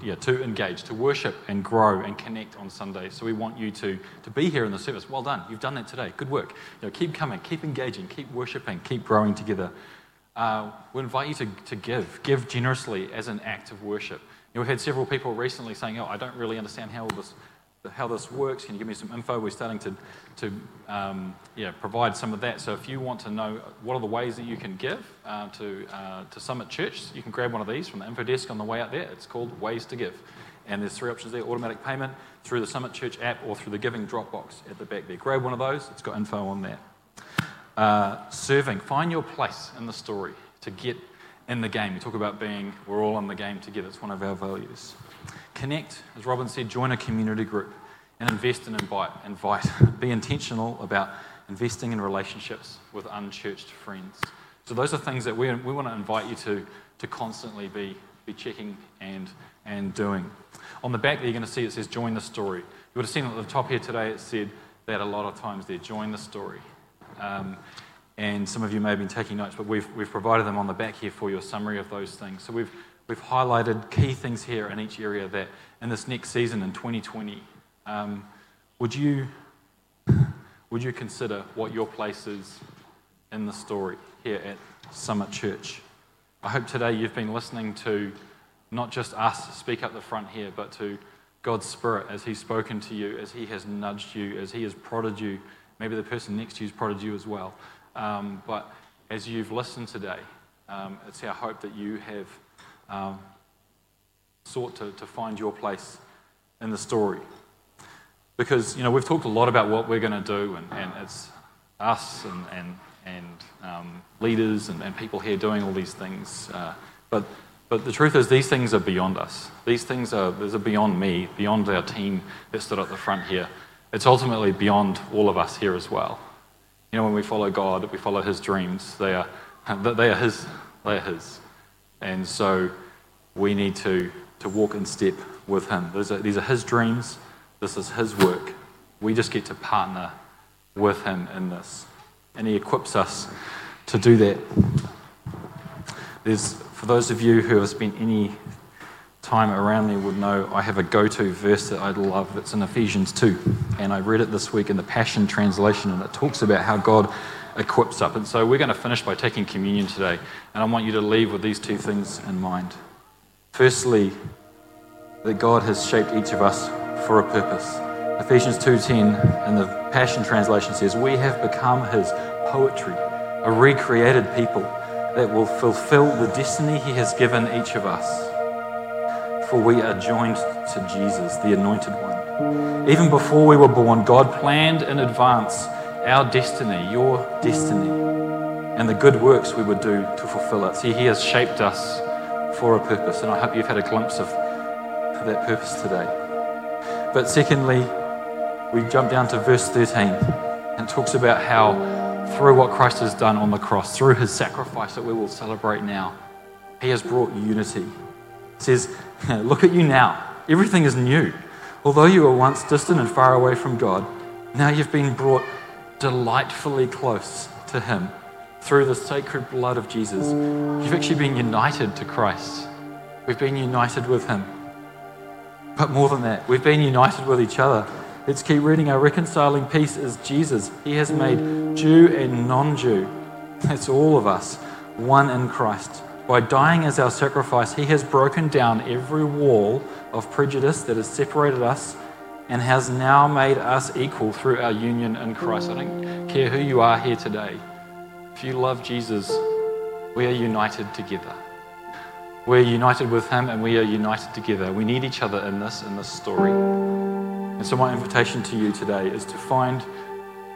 yeah, to engage, to worship and grow and connect on Sunday. So we want you to, to be here in the service. Well done. You've done that today. Good work. You know, keep coming, keep engaging, keep worshiping, keep growing together. Uh, we invite you to, to give. Give generously as an act of worship. You know, we've had several people recently saying, oh, I don't really understand how this how this works. Can you give me some info? We're starting to, to um, yeah, provide some of that. So if you want to know what are the ways that you can give uh, to, uh, to Summit Church, you can grab one of these from the info desk on the way out there. It's called Ways to Give. And there's three options there, automatic payment, through the Summit Church app, or through the giving Dropbox at the back there. Grab one of those. It's got info on that. Uh, serving. Find your place in the story to get in the game. We talk about being, we're all in the game together. It's one of our values. Connect, as Robin said, join a community group and invest and invite. Invite. Be intentional about investing in relationships with unchurched friends. So those are things that we, we want to invite you to, to constantly be, be checking and, and doing. On the back there, you're going to see it says join the story. You would have seen at the top here today, it said that a lot of times there, join the story. Um, and some of you may have been taking notes, but we've, we've provided them on the back here for your summary of those things. So we've, we've highlighted key things here in each area that in this next season in 2020, um, would, you, would you consider what your place is in the story here at Summit Church? I hope today you've been listening to not just us speak up the front here, but to God's Spirit as He's spoken to you, as He has nudged you, as He has prodded you. Maybe the person next to you prodded you as well. Um, but as you've listened today, um, it's our hope that you have um, sought to, to find your place in the story. Because, you know, we've talked a lot about what we're going to do, and, and it's us and, and, and um, leaders and, and people here doing all these things. Uh, but, but the truth is, these things are beyond us. These things are, these are beyond me, beyond our team that stood at the front here. It's ultimately beyond all of us here as well. You know, when we follow God, we follow His dreams. They are, they are His. They are His. And so we need to, to walk in step with Him. These are, these are His dreams. This is His work. We just get to partner with Him in this. And He equips us to do that. There's, for those of you who have spent any time around me would know I have a go to verse that I love. It's in Ephesians 2. And I read it this week in the Passion Translation, and it talks about how God equips up. And so we're going to finish by taking communion today. And I want you to leave with these two things in mind. Firstly, that God has shaped each of us for a purpose. Ephesians 2:10 in the Passion translation says, "We have become his poetry, a recreated people that will fulfill the destiny he has given each of us." For we are joined to Jesus, the anointed one. Even before we were born, God planned in advance our destiny, your destiny, and the good works we would do to fulfill it. See, he has shaped us for a purpose, and I hope you've had a glimpse of that purpose today. But secondly, we jump down to verse 13 and talks about how through what Christ has done on the cross, through his sacrifice that we will celebrate now, he has brought unity. Says, Look at you now. Everything is new. Although you were once distant and far away from God, now you've been brought delightfully close to him through the sacred blood of Jesus. You've actually been united to Christ. We've been united with him. But more than that, we've been united with each other. Let's keep reading. Our reconciling peace is Jesus. He has made Jew and non Jew, that's all of us, one in Christ. By dying as our sacrifice, He has broken down every wall of prejudice that has separated us and has now made us equal through our union in Christ. I don't care who you are here today. If you love Jesus, we are united together. We're united with Him and we are united together. We need each other in this, in this story. And so, my invitation to you today is to find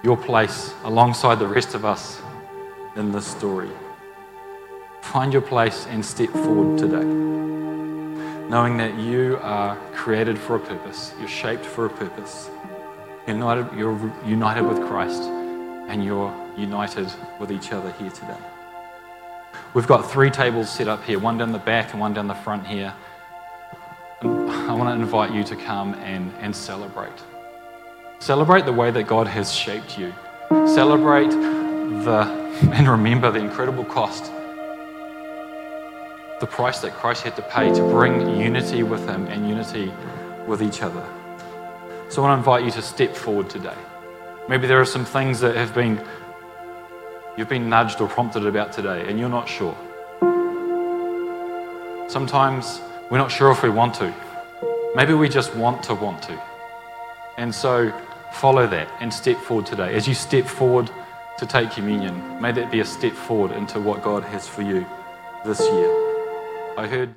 your place alongside the rest of us in this story. Find your place and step forward today. Knowing that you are created for a purpose, you're shaped for a purpose. You're united, you're united with Christ and you're united with each other here today. We've got three tables set up here one down the back and one down the front here. I want to invite you to come and, and celebrate. Celebrate the way that God has shaped you. Celebrate the, and remember the incredible cost, the price that Christ had to pay to bring unity with Him and unity with each other. So I want to invite you to step forward today. Maybe there are some things that have been you've been nudged or prompted about today and you're not sure. Sometimes we're not sure if we want to. Maybe we just want to want to. And so follow that and step forward today. As you step forward to take communion, may that be a step forward into what God has for you this year. I heard